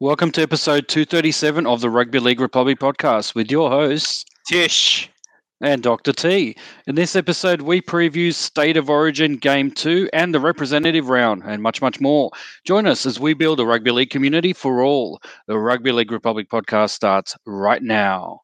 Welcome to episode 237 of the Rugby League Republic podcast with your hosts, Tish. and Dr. T. In this episode, we preview State of Origin Game 2 and the representative round, and much, much more. Join us as we build a rugby league community for all. The Rugby League Republic podcast starts right now.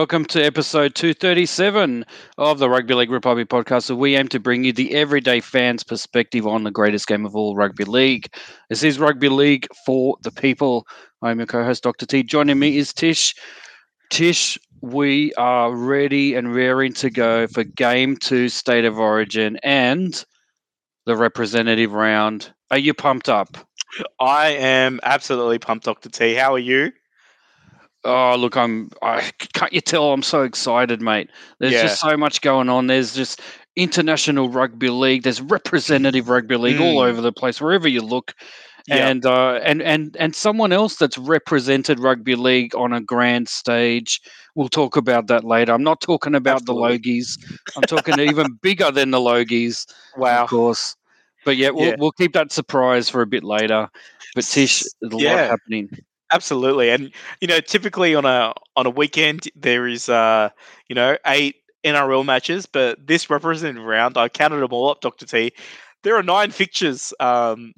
Welcome to episode 237 of the Rugby League Republic podcast. So we aim to bring you the everyday fans' perspective on the greatest game of all, rugby league. This is Rugby League for the people. I'm your co-host, Dr. T. Joining me is Tish. Tish, we are ready and raring to go for Game Two, State of Origin, and the representative round. Are you pumped up? I am absolutely pumped, Dr. T. How are you? Oh, look, I'm. I can't you tell? I'm so excited, mate. There's Yeah. just so much going on. There's just international rugby league. There's representative rugby league all Mm. over the place, wherever you look. Yeah. And uh, and and and someone else that's represented rugby league on a grand stage. We'll talk about that later. I'm not talking about Absolutely. the Logies. I'm talking even bigger than the Logies, Wow. of course. But yeah, we'll Yeah. we'll keep that surprise for a bit later. But Tish, there's a lot happening. Absolutely. And you know, typically on a on a weekend there is uh, you know, eight NRL matches, but this representative round, I counted them all up, Dr. T. There are nine fixtures, um,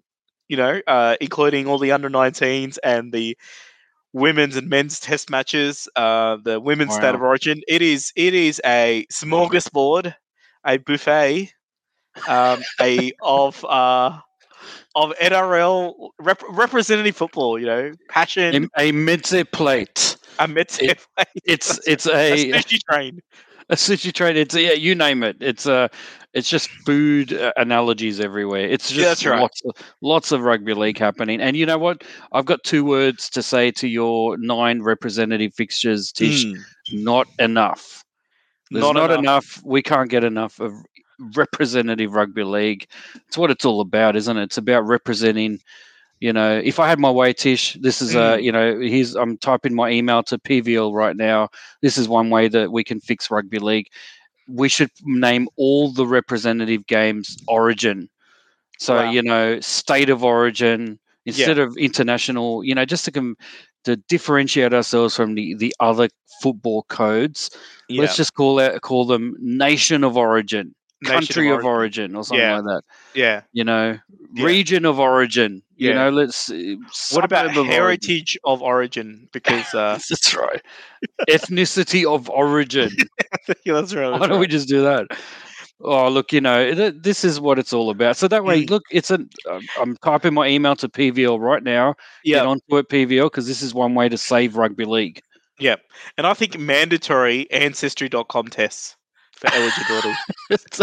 you know, uh, including all the under 19s and the women's and men's test matches, uh, the women's state of origin. It is it is a smorgasbord, a buffet, um, a of uh of NRL rep- representative football, you know, passion, A, a mid plate. a mid it- It's it's a a, sushi train. a sushi train. It's yeah, you name it. It's uh it's just food uh, analogies everywhere. It's just Yeah, right. lots of lots of rugby league happening. And you know what? I've got two words to say to your nine representative fixtures. Tish, Mm, not enough. There's not not, enough. enough. We can't get enough of representative rugby league. It's what it's all about, isn't it? It's about representing. You know, if I had my way, Tish, this is uh, Mm. you know, here's I'm typing my email to PVL right now. This is one way that we can fix rugby league. We should name all the representative games Origin. So Wow. you know, state of origin instead of international. You know, just to com- to differentiate ourselves from the the other football codes Yeah, let's just call it call them nation of origin country of origin, or something Yeah. like that Yeah. you know Yeah. region of origin you know let's uh, What about of origin. heritage of origin? Because uh, that's right ethnicity of origin yeah, that's right. why that's don't we just do that oh look you know th- this is what it's all about so that way Mm. look it's a I'm- i'm typing my email to pvl right now get Yeah, onto it pvl because this is one way to save rugby league yeah, and I think mandatory ancestry.com tests for eligibility. it's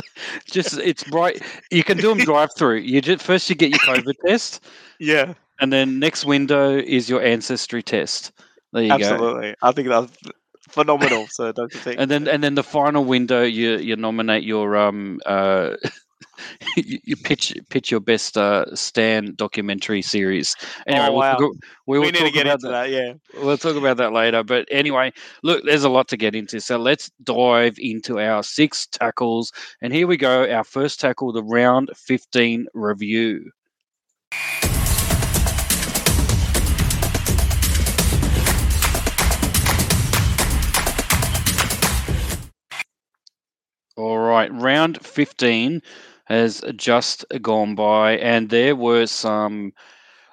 just it's right you can do them drive through you just first you get your covid test yeah, And then next window is your ancestry test. There you go. absolutely. I think that's phenomenal. So, Dr. T. And then and then the final window you you nominate your um uh you, you pitch pitch your best uh Stan documentary series. Anyway, Oh, we'll wow. talk, we we will need to get about into that. that. Yeah. We'll talk about that later. But anyway, look, there's a lot to get into. So let's dive into our six tackles. And here we go. Our first tackle, the round 15 review. All right, round 15 has just gone by, and there were some.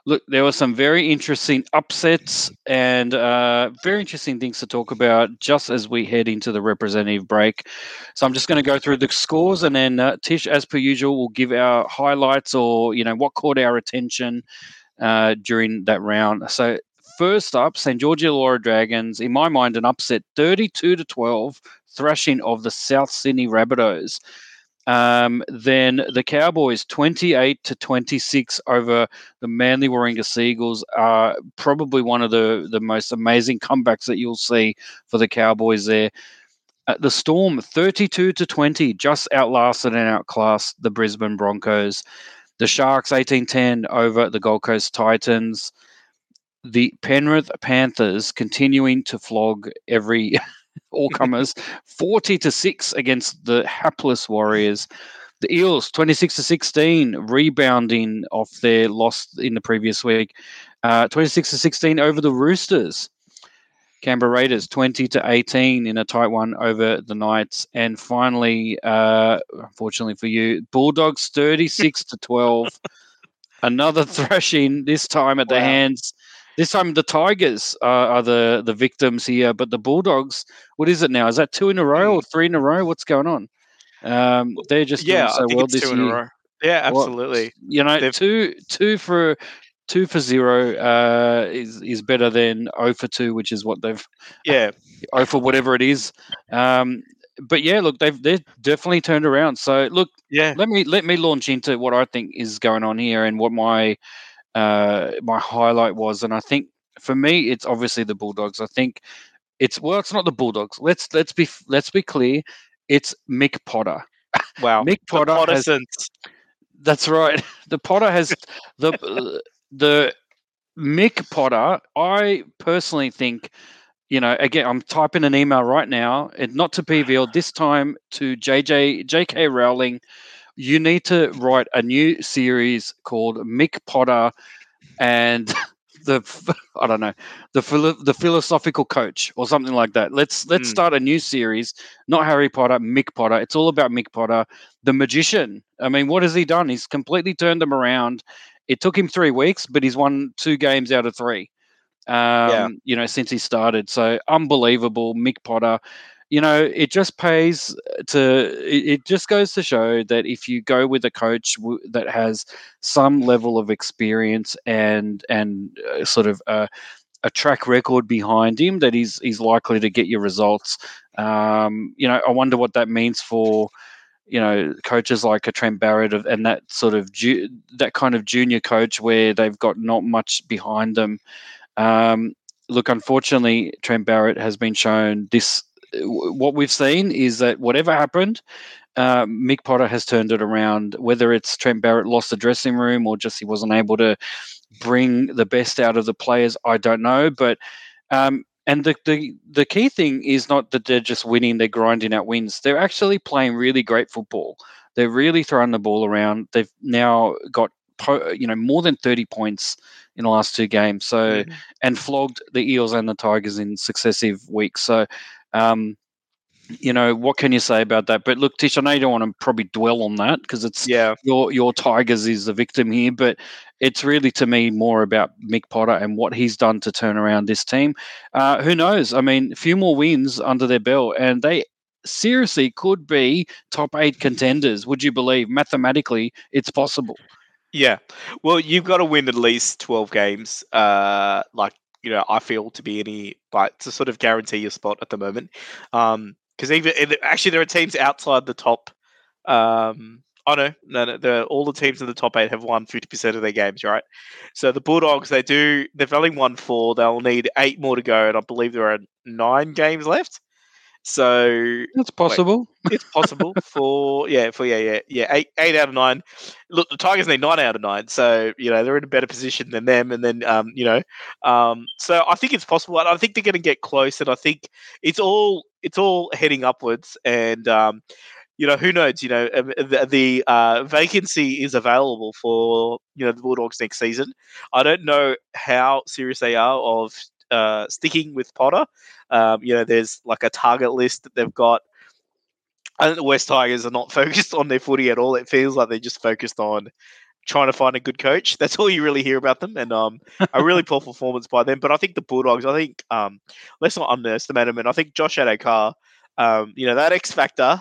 Look, there were some very interesting upsets and uh, very interesting things to talk about just as we head into the representative break. So I'm just going to go through the scores, and then uh, Tish, as per usual, will give our highlights or you know what caught our attention uh, during that round. So first up, St George Illawarra Dragons, in my mind, an upset, 32 to 12, thrashing of the South Sydney Rabbitohs. Um, then the Cowboys, 28 to 26 over the Manly Warringah Sea Eagles, are probably one of the, the most amazing comebacks that you'll see for the Cowboys there. Uh, the Storm, 32 to 20, just outlasted and outclassed the Brisbane Broncos. The Sharks, 18 10 over the Gold Coast Titans. The Penrith Panthers continuing to flog every all comers, 40 to 6 against the hapless Warriors. The Eels, 26 to 16, rebounding off their loss in the previous week. Uh, 26 to 16 over the Roosters. Canberra Raiders 20 to 18 in a tight one over the Knights. And finally, uh, unfortunately for you, Bulldogs 36 to 12. Another thrashing, this time at wow. the hands. This time the Tigers are, are the, the victims here, but the Bulldogs, what is it now? Is that two in a row or three in a row? What's going on? Um, they're just yeah, doing so well this year. Yeah, absolutely. Well, you know, They've... two two for two for zero uh, is is better than zero oh for two, which is what they've yeah zero oh for whatever it is. Um, but yeah, look, they've they've definitely turned around. So look, yeah, let me let me launch into what I think is going on here and what my uh, my highlight was. And I think for me, it's obviously the Bulldogs. I think it's well, it's not the Bulldogs. Let's let's be let's be clear. It's Mick Potter. Wow, Mick Potter has. That's right. The Potter has the the Mick Potter, I personally think, you know, again, I'm typing an email right now, and not to PVL, this time to JJ, JK Rowling. You need to write a new series called Mick Potter and the I don't know the the philosophical coach or something like that. Let's let's mm. start a new series, not Harry Potter, Mick Potter. It's all about Mick Potter, the magician. I mean, what has he done? He's completely turned them around. It took him three weeks, but he's won two games out of three. Um, yeah. You know, since he started, so unbelievable, Mick Potter. You know, it just pays to. It, just goes to show that if you go with a coach that has some level of experience and and uh, sort of a, a track record behind him, that he's he's likely to get your results. Um, you know, I wonder what that means for you know coaches like a Trent Barrett and that sort of ju- that kind of junior coach where they've got not much behind them. Um, look, unfortunately, Trent Barrett has been shown this. What we've seen is that whatever happened, uh, Mick Potter has turned it around. Whether it's Trent Barrett lost the dressing room or just he wasn't able to bring the best out of the players, I don't know. But um, and the, the the key thing is not that they're just winning, they're grinding out wins. They're actually playing really great football. They're really throwing the ball around. They've now got you know more than 30 points in the last two games. So mm-hmm. and flogged the Eels and the Tigers in successive weeks. So um, you know what can you say about that? But look, Tish, I know you don't want to probably dwell on that because it's yeah your your Tigers is the victim here, but it's really to me more about Mick Potter and what he's done to turn around this team. Uh, who knows? I mean, a few more wins under their belt, and they seriously could be top eight contenders. Would you believe? Mathematically, it's possible. Yeah. Well, you've got to win at least twelve games. Uh, like you know, I feel to be any, but to sort of guarantee your spot at the moment. Um, because even actually there are teams outside the top. Um, oh no, no, no. The, all the teams in the top eight have won fifty percent of their games, right? So the Bulldogs, they do. They've only won four. They'll need eight more to go, and I believe there are nine games left. So it's possible. Wait, it's possible for yeah, for yeah, yeah, yeah, eight eight out of nine. Look, the Tigers need nine out of nine, so you know they're in a better position than them. And then um, you know, um, so I think it's possible. I think they're going to get close, and I think it's all it's all heading upwards. And um, you know, who knows? You know, um, the, the uh, vacancy is available for you know the Bulldogs next season. I don't know how serious they are of uh, sticking with Potter. Um, you know, there's like a target list that they've got. I think the West Tigers are not focused on their footy at all. It feels like they're just focused on trying to find a good coach. That's all you really hear about them, and um, a really poor performance by them. But I think the Bulldogs. I think um, let's not underestimate them. And I think Josh Addo-Carr, um, you know, that X factor.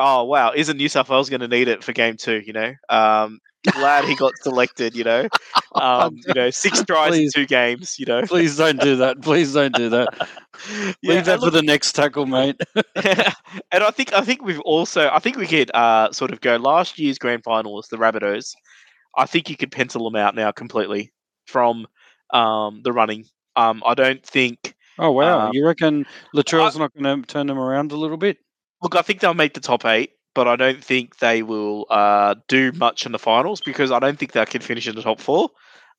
Oh wow, isn't New South Wales going to need it for game two? You know, um, glad he got selected. You know, um, you know, six tries please, in two games. You know, please don't do that. Please don't do that. Leave that look, for the next tackle, mate. and I think I think we've also I think we could uh, sort of go last year's grand finalists, the Rabbitohs. I think you could pencil them out now completely from um, the running. Um, I don't think Oh wow! Um, you reckon Latrell's not going to turn them around a little bit? Look, I think they'll make the top eight, but I don't think they will uh, do much in the finals because I don't think they can finish in the top four.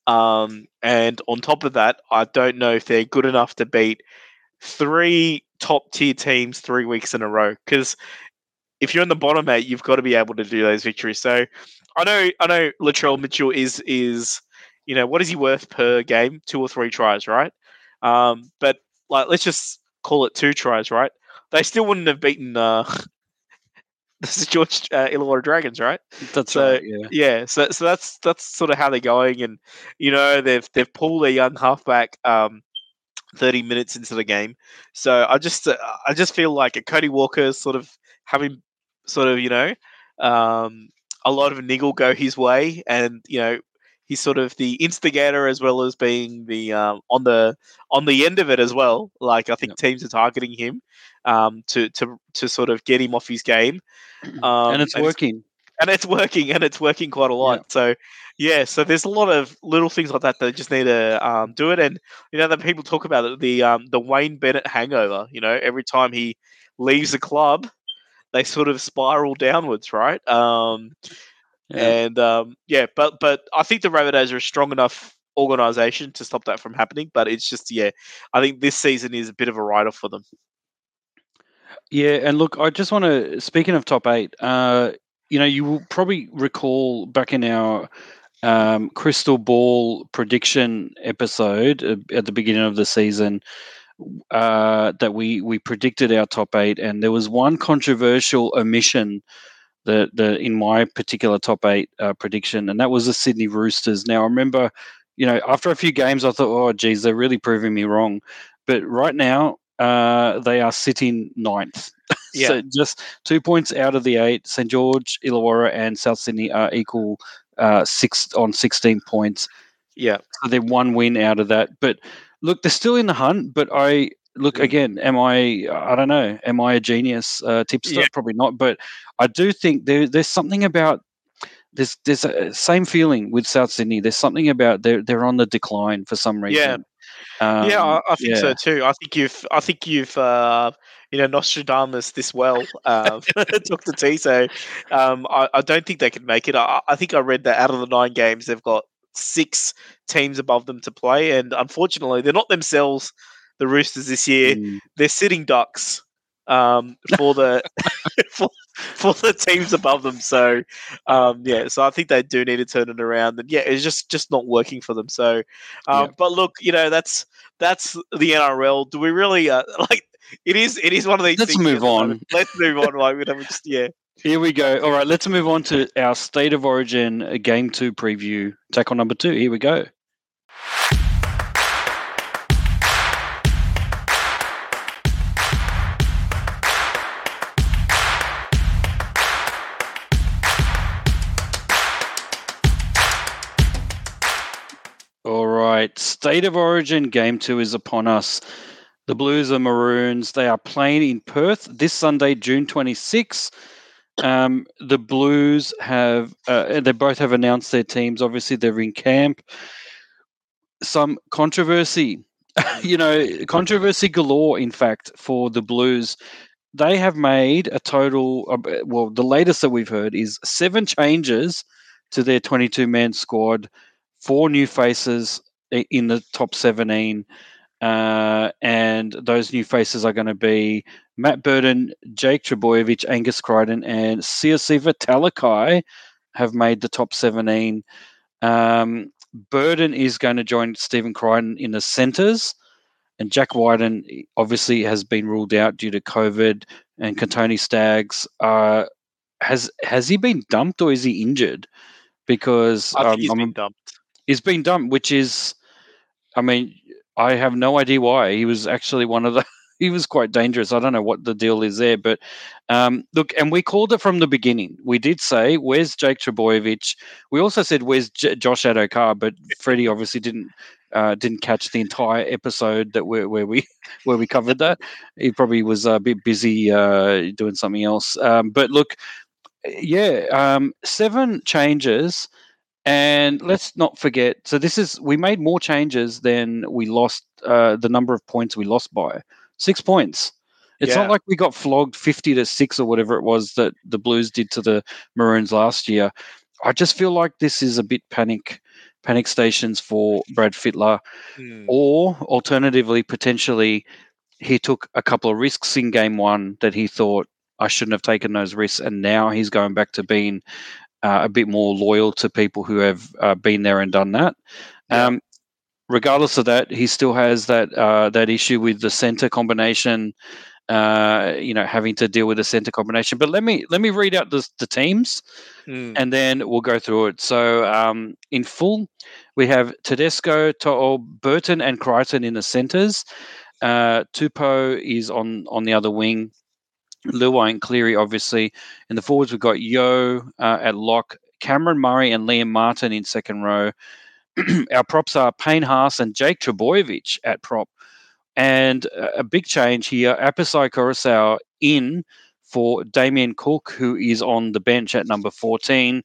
Um, and on top of that, I don't know if they're good enough to beat three top tier teams three weeks in a row. Because if you're in the bottom eight, you've got to be able to do those victories. So I know, I know, Latrell Mitchell is is you know what is he worth per game? Two or three tries, right? Um, but like, let's just call it two tries, right? They still wouldn't have beaten uh, this is George uh, Illawarra Dragons, right? That's So right. Yeah. yeah, so so that's that's sort of how they're going, and you know they've they've pulled their young halfback um, thirty minutes into the game. So I just uh, I just feel like a Cody Walker sort of having sort of you know um, a lot of niggle go his way, and you know he's sort of the instigator as well as being the um, on the on the end of it as well. Like I think Yep. teams are targeting him um, to to to sort of get him off his game. Um, and it's working. and it's working and it's working quite a lot so yeah so there's a lot of little things like that that just need to um, do it and you know that people talk about it the um, the wayne bennett hangover you know every time he leaves the club they sort of spiral downwards right um, Yeah. and um, yeah but but i think the rabbitohs are a strong enough organization to stop that from happening but it's just yeah i think this season is a bit of a write-off for them Yeah, and look, I just want to. Speaking of top eight, uh, you know, you will probably recall back in our um, crystal ball prediction episode uh, at the beginning of the season uh, that we we predicted our top eight, and there was one controversial omission that the in my particular top eight uh, prediction, and that was the Sydney Roosters. Now, I remember, you know, after a few games, I thought, oh, geez, they're really proving me wrong, but right now. Uh, they are sitting ninth. Yeah. so just two points out of the eight. St George, Illawarra, and South Sydney are equal uh, six on sixteen points. yeah So they're one win out of that. But look, they're still in the hunt. But I look Mm. again. Am I? I don't know. Am I a genius uh, tipster? Yeah. Probably not. But I do think there, there's something about. There's there's a same feeling with South Sydney. There's something about they're they're on the decline for some reason. Yeah. yeah, I, Um, I think so too. I think you've, I think you've, uh, you know, Nostradamus this well, uh, Doctor T. So, um, I, I don't think they can make it. I, I think I read that out of the nine games, they've got six teams above them to play, and unfortunately, they're not themselves. The Roosters this year, Mm. they're sitting ducks um, for the for, for the teams above them. So um, yeah, so I think they do need to turn it around. And yeah, it's just just not working for them. So, um, Yeah. but look, you know that's that's the NRL. Do we really uh, like? It is it is one of these. Let's things move at the moment. on. Let's move on. Like we don't just yeah. Here we go. All right, let's move on to our State of Origin Game 2 preview. Tackle number two. Here we go. Right, State of Origin Game 2 is upon us. The Blues are Maroons. They are playing in Perth this Sunday, June 26. Um, the Blues have, uh, they both have announced their teams. Obviously, they're in camp. Some controversy, you know, controversy galore, in fact, for the Blues. They have made a total, well, the latest that we've heard is seven changes to their 22 man squad, four new faces in the top 17. Uh, and those new faces are going to be Matt Burton, Jake Trbojevic, Angus Crichton, and Siosifa Talakai have made the top 17. Um, Burton is going to join Stephen Crichton in the centres, and Jack Wighton obviously has been ruled out due to COVID. And Kotoni Staggs uh, has has he been dumped or is he injured? Because um, he's I'm- been dumped. he's been dumped, which is, I mean, I have no idea why. He was actually one of the. He was quite dangerous. I don't know what the deal is there, but um, look, and we called it from the beginning. We did say, "Where's Jake Trbojevic?" We also said, "Where's J- Josh Addo-Carr?" But Freddie obviously didn't uh, didn't catch the entire episode that where, where we where we covered that. He probably was a bit busy uh, doing something else. Um, but look, yeah, um, seven changes And let's not forget. So this is we made more changes than we lost. Uh, the number of points we lost by six points. It's Yeah. not like we got flogged fifty to six or whatever it was that the Blues did to the Maroons last year. I just feel like this is a bit panic, panic stations for Brad Fittler, Mm. or alternatively, potentially, he took a couple of risks in game one that he thought I shouldn't have taken those risks, and now he's going back to being uh, a bit more loyal to people who have uh, been there and done that. Um, regardless of that, he still has that uh, that issue with the center combination. Uh, you know, having to deal with the center combination. But let me let me read out the, the teams, Mm. and then we'll go through it. So um, in full, we have Tedesco, To'o, Burton, and Crichton in the centers. Uh, Tupou is on on the other wing. Luai and Cleary, obviously. In the forwards, we've got Yeo uh, at lock, Cameron Murray and Liam Martin in second row. Our props are Payne Haas and Jake Trbojevic at prop. And a a big change here, Apisai Koroisau in for Damien Cook, who is on the bench at number 14,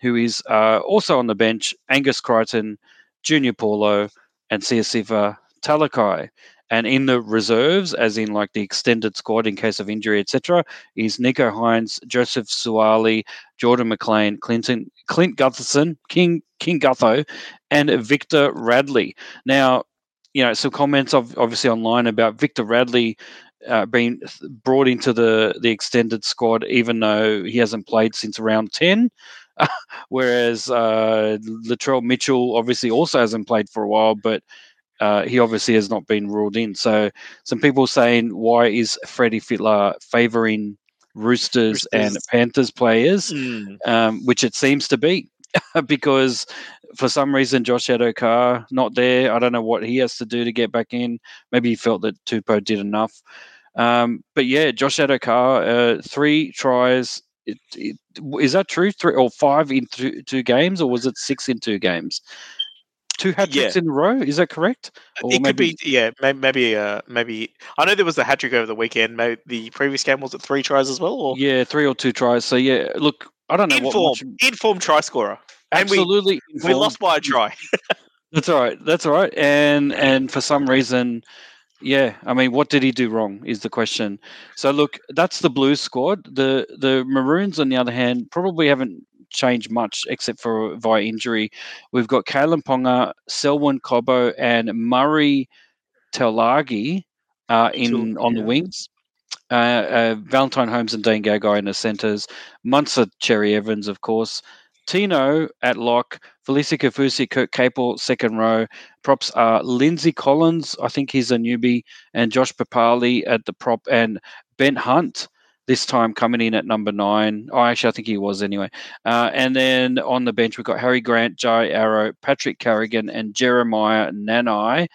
who is uh, also on the bench, Angus Crichton, Junior Paulo, and Siosifa Talakai. And in the reserves, as in like the extended squad in case of injury, etc., is Nicho Hynes, Joseph Suaalii, Jordan McLean, Clinton, Clint Gutherson, King King Gutho, and Victor Radley. Now, you know, some comments of obviously online about Victor Radley uh, being brought into the the extended squad, even though he hasn't played since round ten. Whereas uh, Latrell Mitchell obviously also hasn't played for a while, but uh, he obviously has not been ruled in. So some people saying, why is Freddie Fittler favouring Roosters, and Panthers players? Mm. um, which it seems to be, because for some reason Josh Addo-Carr not there. I don't know what he has to do to get back in. Maybe he felt that Tupou did enough. Um, but yeah, Josh Addo-Carr, uh, three tries. It, it, is that true? Three or five in two, two games, or was it six in two games? Two hat tricks in a row. Is that correct? Or it could be, yeah, maybe, maybe, uh, maybe. I know there was a hat trick over the weekend. Maybe the previous game was it three tries as well, or Yeah, three or two tries. So yeah, look, I don't know what inform, much. inform try scorer. And Absolutely, We informed. lost by a try. That's all right. That's all right. And and for some reason, yeah, I mean, what did he do wrong is the question. So look, that's the blue squad. The the Maroons, on the other hand, probably haven't changed much except for via injury. We've got Kalyn Ponga, Selwyn Cobbo, and Murray Taulagi uh, in on the wings. Uh, uh, Valentine Holmes and Dane Gagai in the centres. Munster, Cherry Evans, of course. Tino at lock. Felise Kaufusi, Kurt Capewell, second row. Props are Lindsay Collins, I think he's a newbie, and Josh Papalii at the prop, and Ben Hunt this time coming in at number nine. Oh, actually, I think he was anyway. Uh, and then on the bench, we've got Harry Grant, Jai Arrow, Patrick Carrigan, and Jeremiah Nanai,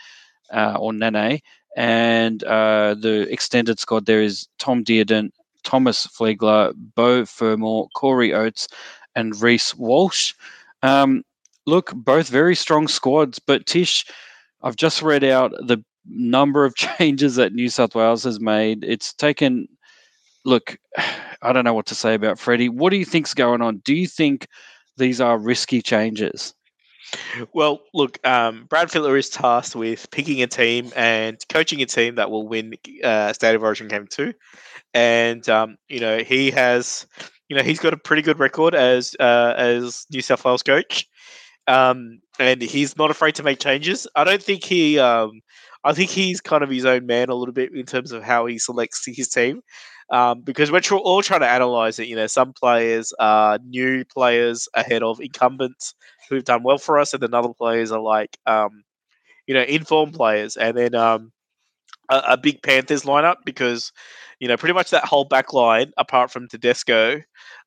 uh, or Nane. And uh, the extended squad there is Tom Dearden, Thomas Flegler, Bo Fermor, Corey Oates, and Reece Walsh. Um, look, both very strong squads, but Tish, I've just read out the number of changes that New South Wales has made. It's taken. Look, I don't know what to say about Freddie. What do you think's going on? Do you think these are risky changes? Well, look, um, Brad Fittler is tasked with picking a team and coaching a team that will win uh, State of Origin Game Two, and um, you know he has, you know, he's got a pretty good record as uh, as New South Wales coach, um, and he's not afraid to make changes. I don't think he, um, I think he's kind of his own man a little bit in terms of how he selects his team. Um, because we're tr- all trying to analyze it. You know, some players are new players ahead of incumbents who've done well for us, and then other players are like, um, you know, informed players, and then um, a, a big Panthers lineup because you know pretty much that whole back line, apart from Tedesco,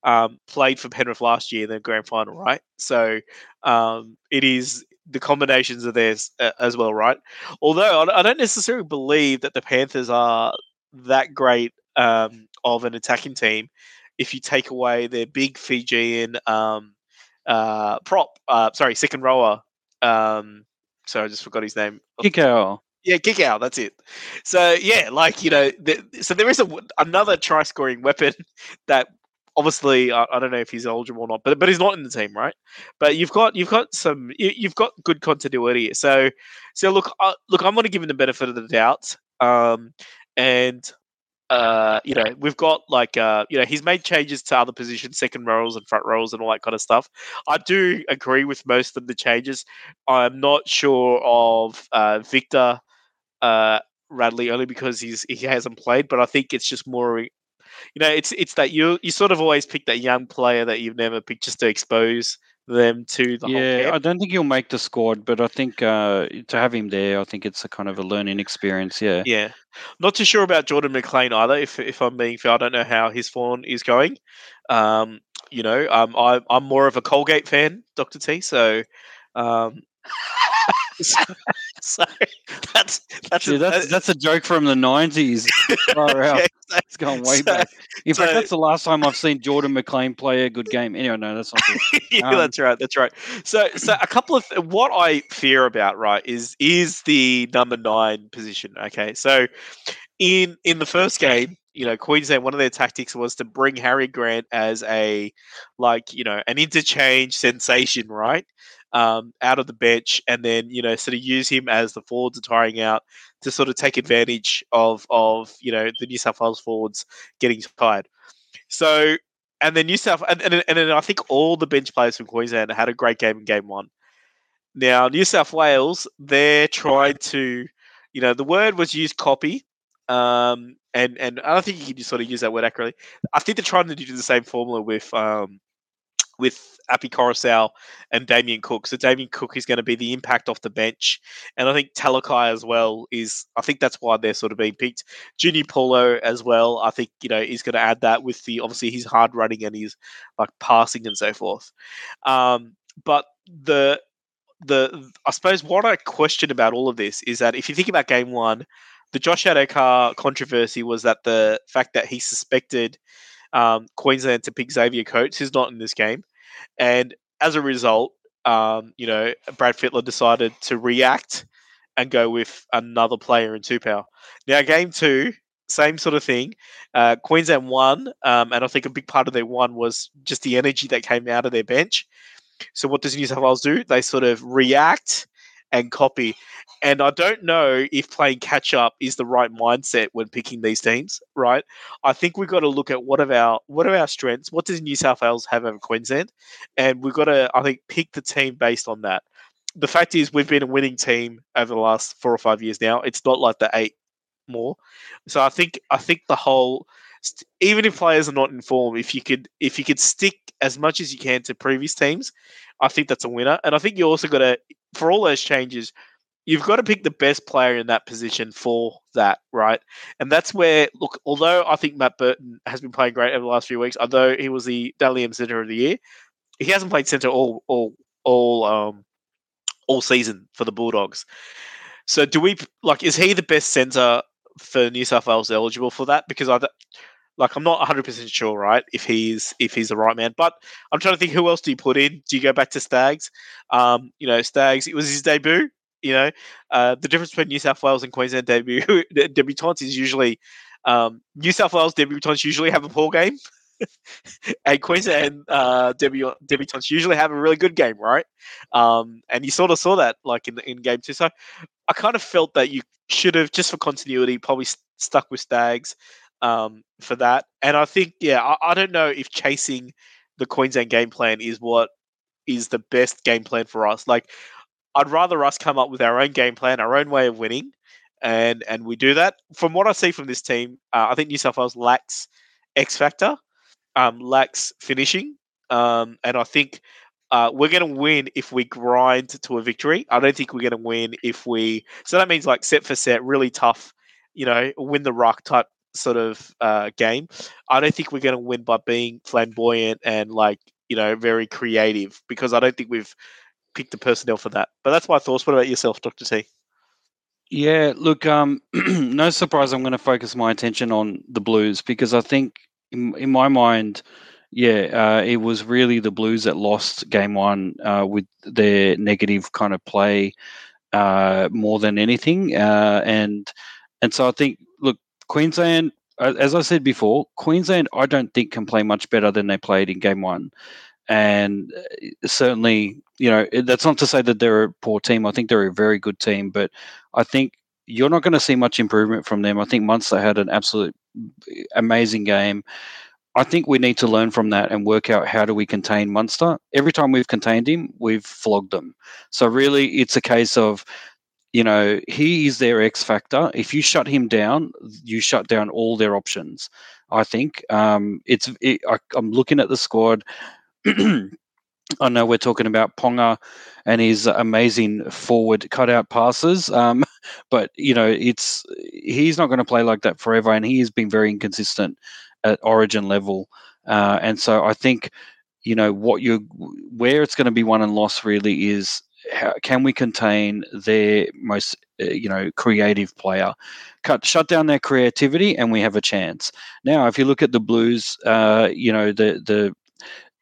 um, played for Penrith last year in the grand final, right? So um, it is the combinations are there as well, right? Although I don't necessarily believe that the Panthers are that great um, of an attacking team if you take away their big Fijian um, uh, prop, uh, sorry, second rower. Um, sorry, I just forgot his name. Kikau. Yeah, kick out. That's it. So yeah, like you know, th- so there is a another try scoring weapon that obviously, I, I, don't know if he's eligible or not, but but he's not in the team, right? But you've got you've got some you, have got good continuity. So so look, uh, look, I'm going to give him the benefit of the doubt. Um, and uh, you know, we've got like, uh, you know, he's made changes to other positions, second rows and front rows and all that kind of stuff. I do agree with most of the changes. I'm not sure of uh, Victor uh, Radley only because he's he hasn't played, but I think it's just more, you know, it's it's that you you sort of always pick that young player that you've never picked just to expose them to the yeah, I don't think he'll make the squad, but I think uh, to have him there, I think it's a kind of a learning experience. Yeah, yeah. Not too sure about Jordan McLean either. If if I'm being fair, I don't know how his form is going. Um, you know, um, I, I'm more of a Colgate fan, Doctor T. So, um, so, so, that's that's a, that's, that's a joke from the nineties. Yeah, it's going way so, back. In so, fact, that's the last time I've seen Jordan McLean play a good game. Anyway, no, that's not good. yeah, um, that's right. That's right. So, so a couple of what I fear about, right, is is the number nine position. Okay, so in in the first game, you know, Queensland, one of their tactics was to bring Harry Grant as a like, you know, an interchange sensation, right? Um, out of the bench and then you know sort of use him as the forwards are tiring out to sort of take advantage of of you know the New South Wales forwards getting tired. So and then New South and, and, and then I think all the bench players from Queensland had a great game in game one. Now New South Wales they're trying to you know the word was used copy um, and and I don't think you can sort of use that word accurately. I think they're trying to do the same formula with um, with Api Koroisau and Damien Cook. So Damien Cook is going to be the impact off the bench, and I think Talakai as well is. I think that's why they're sort of being picked. Junior Paulo as well. I think you know is going to add that with the obviously his hard running and his like passing and so forth. Um, but the the I suppose what I question about all of this is that if you think about game one, the Josh Addo-Carr controversy was that the fact that he suspected um, Queensland to pick Xavier Coates, who's not in this game. And as a result, um, you know, Brad Fittler decided to react and go with another player in Tupou. Now, game two, same sort of thing. Uh, Queensland won, um, and I think a big part of their one was just the energy that came out of their bench. So, what does New South Wales do? They sort of react and copy. And I don't know if playing catch up is the right mindset when picking these teams, right? I think we've got to look at what of our what are our strengths, what does New South Wales have over Queensland, and we've got to I think pick the team based on that. The fact is we've been a winning team over the last four or five years now. It's not like the eight more. So I think I think the whole even if players are not in form, if you could if you could stick as much as you can to previous teams, I think that's a winner. And I think you also got to for all those changes, you've got to pick the best player in that position for that, right? And that's where, look, although I think Matt Burton has been playing great over the last few weeks, although he was the Dally M Centre of the Year, he hasn't played centre all all all um all season for the Bulldogs. So do we like? Is he the best centre for New South Wales eligible for that? Because I like I'm not 100 percent sure, right? If he's if he's the right man, but I'm trying to think who else do you put in? Do you go back to Staggs? Um, you know, Staggs. It was his debut. You know, uh, the difference between New South Wales and Queensland debut debutants is usually um, New South Wales debutants usually have a poor game, and Queensland uh, debu- debutants usually have a really good game, right? Um, and you sort of saw that like in in game two. So I kind of felt that you should have just for continuity probably st- stuck with Staggs um, for that. And I think, yeah, I, I, don't know if chasing the Queensland game plan is what is the best game plan for us. Like, I'd rather us come up with our own game plan, our own way of winning, and and we do that. From what I see from this team, uh, I think New South Wales lacks X factor, um, lacks finishing, um, and I think. Uh, we're going to win if we grind to a victory. I don't think we're going to win if we. So that means like set for set, really tough, you know, win the rock type sort of uh, game. I don't think we're going to win by being flamboyant and like you know very creative because I don't think we've picked the personnel for that. But that's my thoughts. What about yourself, Doctor T? Yeah, look, um, no surprise. I'm going to focus my attention on the Blues because I think, in, in my mind, yeah, uh, it was really the Blues that lost game one uh, with their negative kind of play uh, more than anything, uh, and and so I think, look, Queensland, as I said before, Queensland I don't think can play much better than they played in game one, and uh, certainly you know that's not to say that they're a poor team. I think they're a very good team, but I think you're not going to see much improvement from them. I think Munster had an absolute amazing game. I think we need to learn from that and work out how do we contain Munster. Every time we've contained him, we've flogged them. So really, it's a case of, you know, he is their X factor. If you shut him down, you shut down all their options. I think um, it's. It, I, I'm looking at the squad. I know we're talking about Ponga and his amazing forward cutout passes, um, but you know it's he's not going to play like that forever, and he has been very inconsistent at origin level. Uh, and so I think, you know, what you where it's going to be won and lost really is how can we contain their most uh, you know creative player cut shut down their creativity and we have a chance now if you look at the blues uh, you know the the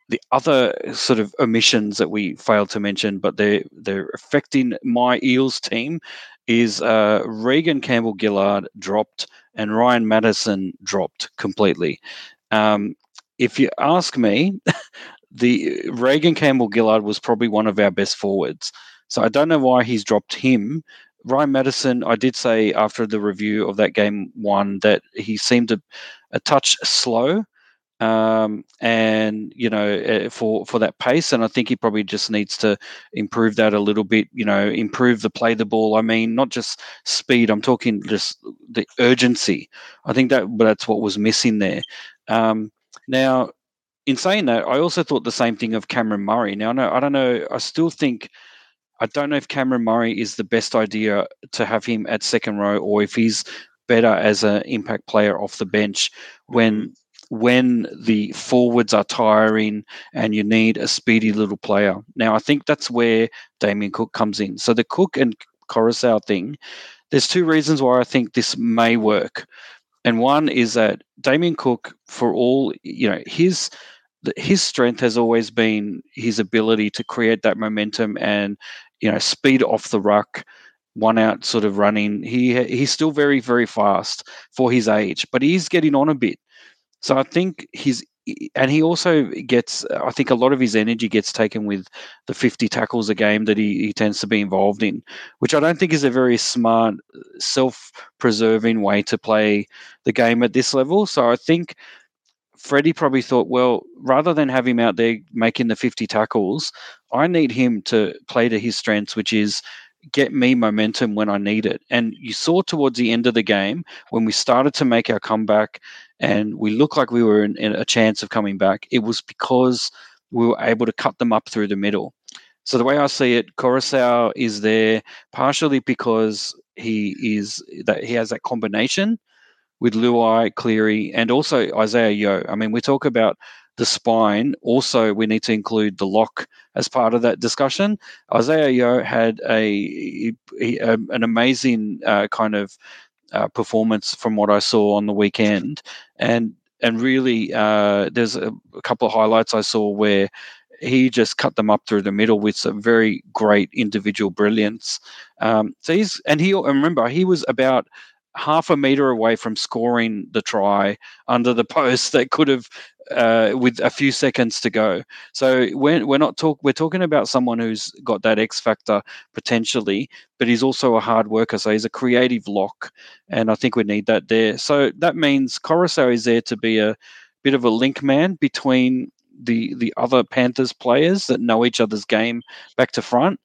the other sort of omissions that we failed to mention but they're they're affecting my eels team is uh, reagan campbell gillard dropped and Ryan Matterson dropped completely. Um, if you ask me, the Reagan Campbell Gillard was probably one of our best forwards. So I don't know why he's dropped him. Ryan Matterson, I did say after the review of that game one that he seemed a, a touch slow um, and you know eh, for for that pace. And I think he probably just needs to improve that a little bit. You know, improve the play the ball. I mean, not just speed. I'm talking just the urgency. I think that that's what was missing there. Um, now, in saying that, I also thought the same thing of Cameron Murray. Now, no, I don't know. I still think. I don't know if Cameron Murray is the best idea to have him at second row or if he's better as an impact player off the bench when mm-hmm when the forwards are tiring and you need a speedy little player. Now, I think that's where Damien Cook comes in. So the Cook and Koroisau thing, there's two reasons why I think this may work. And one is that Damien Cook, for all, you know, his his strength has always been his ability to create that momentum and, you know, speed off the ruck one out sort of running. He he's still very very fast for his age, but he's getting on a bit. So I think he's and he also gets i think a lot of his energy gets taken with the 50 tackles a game that he, he tends to be involved in which i don't think is a very smart self-preserving way to play the game at this level so i think freddie probably thought well rather than have him out there making the 50 tackles i need him to play to his strengths which is get me momentum when I need it. And you saw towards the end of the game when we started to make our comeback and we looked like we were in, in a chance of coming back, it was because we were able to cut them up through the middle. So the way I see it, Koroisau is there partially because he is that he has that combination with Luai, Cleary, and also Isaah Yeo. I mean, we talk about the spine. Also, we need to include the lock as part of that discussion. Isaah Yeo had a, a an amazing uh, kind of uh, performance from what I saw on the weekend, and and really, uh, there's a, a, couple of highlights I saw where he just cut them up through the middle with some very great individual brilliance. Um, so he's and he remember he was about half a meter away from scoring the try under the post that could have uh, with a few seconds to go. So we're, we're not talk we're talking about someone who's got that X factor potentially, but he's also a hard worker. So he's a creative lock, and I think we need that there. So that means Koroisau is there to be a bit of a link man between the the other Panthers players that know each other's game back to front,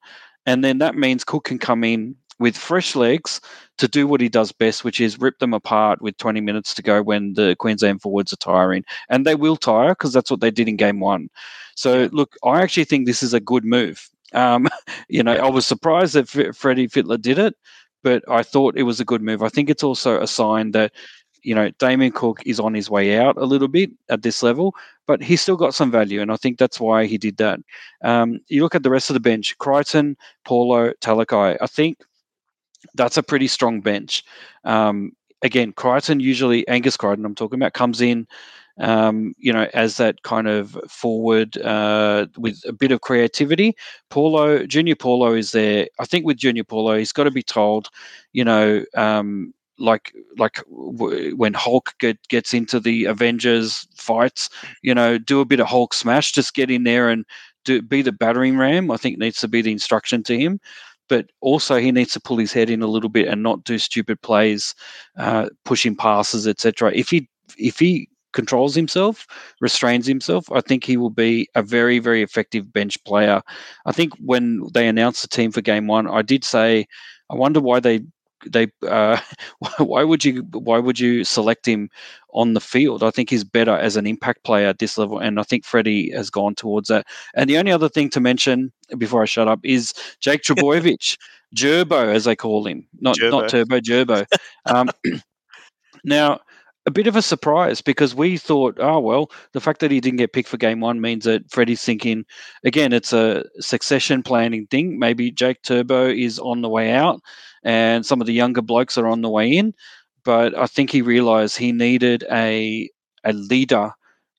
and then that means Cook can come in with fresh legs to do what he does best, which is rip them apart with 20 minutes to go when the Queensland forwards are tiring. And they will tire because that's what they did in game one. So, look, I actually think this is a good move. Um, you know, I was surprised that F- Freddie Fittler did it, but I thought it was a good move. I think it's also a sign that, you know, Damien Cook is on his way out a little bit at this level, but he's still got some value, and I think that's why he did that. Um, you look at the rest of the bench: Crichton, Paulo, Talakai. I think that's a pretty strong bench. Um, again, Crichton usually Angus Crichton I'm talking about comes in, um, you know, as that kind of forward uh, with a bit of creativity. Paulo Junior Paulo is there. I think with Junior Paulo, he's got to be told, you know. Um, like like w- when Hulk get, gets into the Avengers fights, you know, do a bit of Hulk smash, just get in there and do be the battering ram. I think needs to be the instruction to him, but also he needs to pull his head in a little bit and not do stupid plays, uh, pushing passes, etc. If he if he controls himself, restrains himself, I think he will be a very, very effective bench player. I think when they announced the team for game one, I did say, I wonder why they they uh, why would you why would you select him on the field? I think he's better as an impact player at this level, and I think Freddie has gone towards that. And the only other thing to mention before I shut up is Jake Trbojevic, Gerbo as they call him, not Gerbo. not Turbo, Gerbo. Um, now a bit of a surprise because we thought, oh well, the fact that he didn't get picked for game one means that Freddie's thinking again, it's a succession planning thing. Maybe Jake Turbo is on the way out, and some of the younger blokes are on the way in. But I think he realised he needed a a leader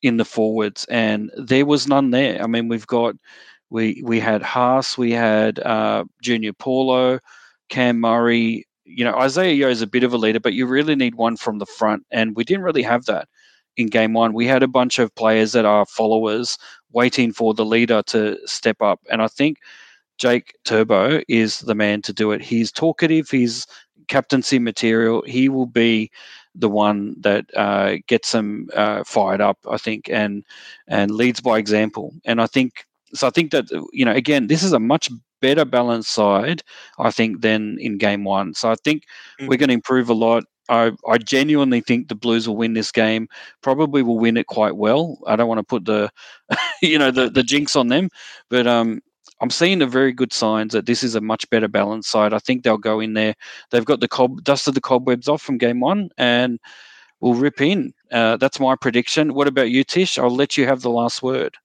in the forwards, and there was none there. I mean, we've got we we had Haas, we had uh, Junior Paulo, Cam Murray, you know, Isaah Yeo is a bit of a leader, but you really need one from the front. And we didn't really have that in game one. We had a bunch of players that are followers waiting for the leader to step up. And I think Jake Turbo is the man to do it. He's talkative, he's captaincy material. He will be the one that uh, gets them uh, fired up, I think, and and leads by example. And I think so. I think that you know, again, this is a much better balanced side, I think, than in game one. So I think mm. we're going to improve a lot. I, I genuinely think the Blues will win this game. Probably will win it quite well. I don't want to put the, you know, the the jinx on them, but um, I'm seeing the very good signs that this is a much better balanced side. I think they'll go in there. They've got the cob dusted the cobwebs off from game one and will rip in. Uh, that's my prediction. What about you, Tish? I'll let you have the last word.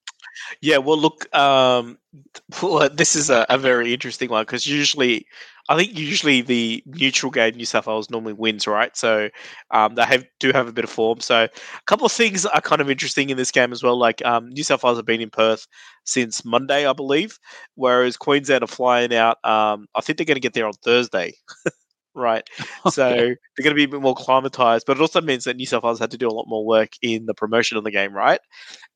Yeah, well, look, um, well, this is a, a very interesting one because usually, I think usually the neutral game New South Wales normally wins, right? So um, they have do have a bit of form. So a couple of things are kind of interesting in this game as well. Like um, New South Wales have been in Perth since Monday, I believe, whereas Queensland are flying out. Um, I think they're going to get there on Thursday. right? Okay. So they're going to be a bit more climatized, but it also means that New South Wales had to do a lot more work in the promotion of the game, right?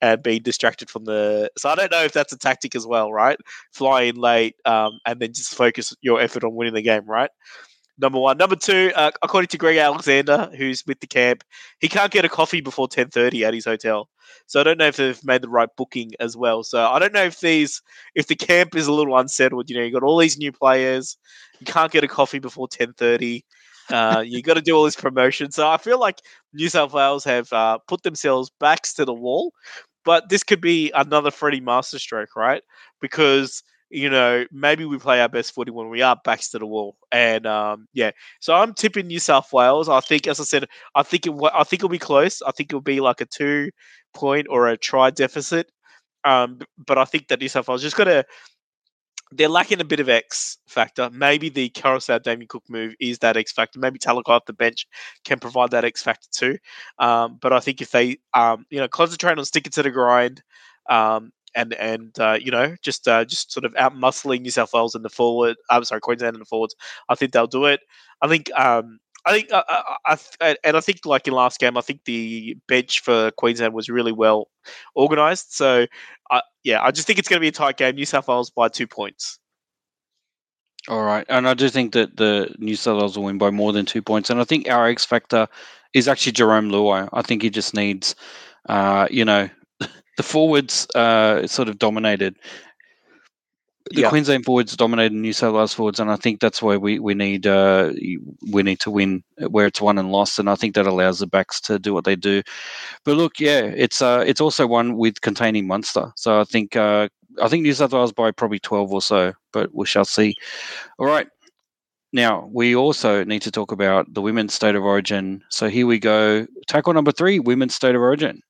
And be distracted from the. So I don't know if that's a tactic as well, right? Fly in late um, and then just focus your effort on winning the game, right? Number one. Number two, uh, according to Greg Alexander, who's with the camp, he can't get a coffee before ten thirty at his hotel. So I don't know if they've made the right booking as well. So I don't know if these, if the camp is a little unsettled. You know, you got all these new players. You can't get a coffee before ten thirty. Uh, you got to do all this promotion. So I feel like New South Wales have uh, put themselves backs to the wall. But this could be another Freddie masterstroke, right? Because you know, maybe we play our best footy when we are backs to the wall. And um, yeah, so I'm tipping New South Wales. I think, as I said, I think it, I think it'll be close. I think it'll be like a two point or a try deficit. Um, but I think that New South Wales just got to. They're lacking a bit of X factor. Maybe the Koroisau Damien Cook move is that X factor. Maybe Talakai off the bench can provide that X factor too. Um, but I think if they, um, you know, concentrate on sticking to the grind, um, and and uh, you know just uh, just sort of out muscling New South Wales in the forward. I'm sorry, Queensland in the forwards. I think they'll do it. I think. Um, I think, uh, I, I, and I think, like in last game, I think the bench for Queensland was really well organised. So, uh, yeah, I just think it's going to be a tight game. New South Wales by two points. All right, and I do think that the New South Wales will win by more than two points, and I think our X factor is actually Jarome Luai. I think he just needs, uh, you know, the forwards uh, sort of dominated. The yeah. Queensland forwards dominated New South Wales forwards, and I think that's why we we need uh, we need to win where it's won and lost, and I think that allows the backs to do what they do. But look, yeah, it's uh, it's also one with containing Munster, so I think uh, I think New South Wales by probably twelve or so, but we shall see. All right, now, we also need to talk about the women's state of origin. So here we go. Tackle number three women's state of origin.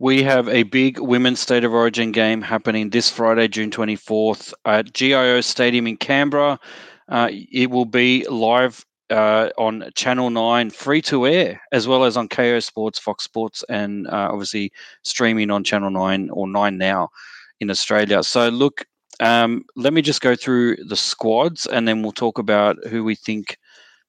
We have a big women's state of origin game happening this Friday, June 24th at GIO Stadium in Canberra. Uh, it will be live uh, on Channel 9 free to air, as well as on Kayo Sports, Fox Sports, and uh, obviously streaming on Channel 9 or 9 Now in Australia. So, look, um, let me just go through the squads and then we'll talk about who we think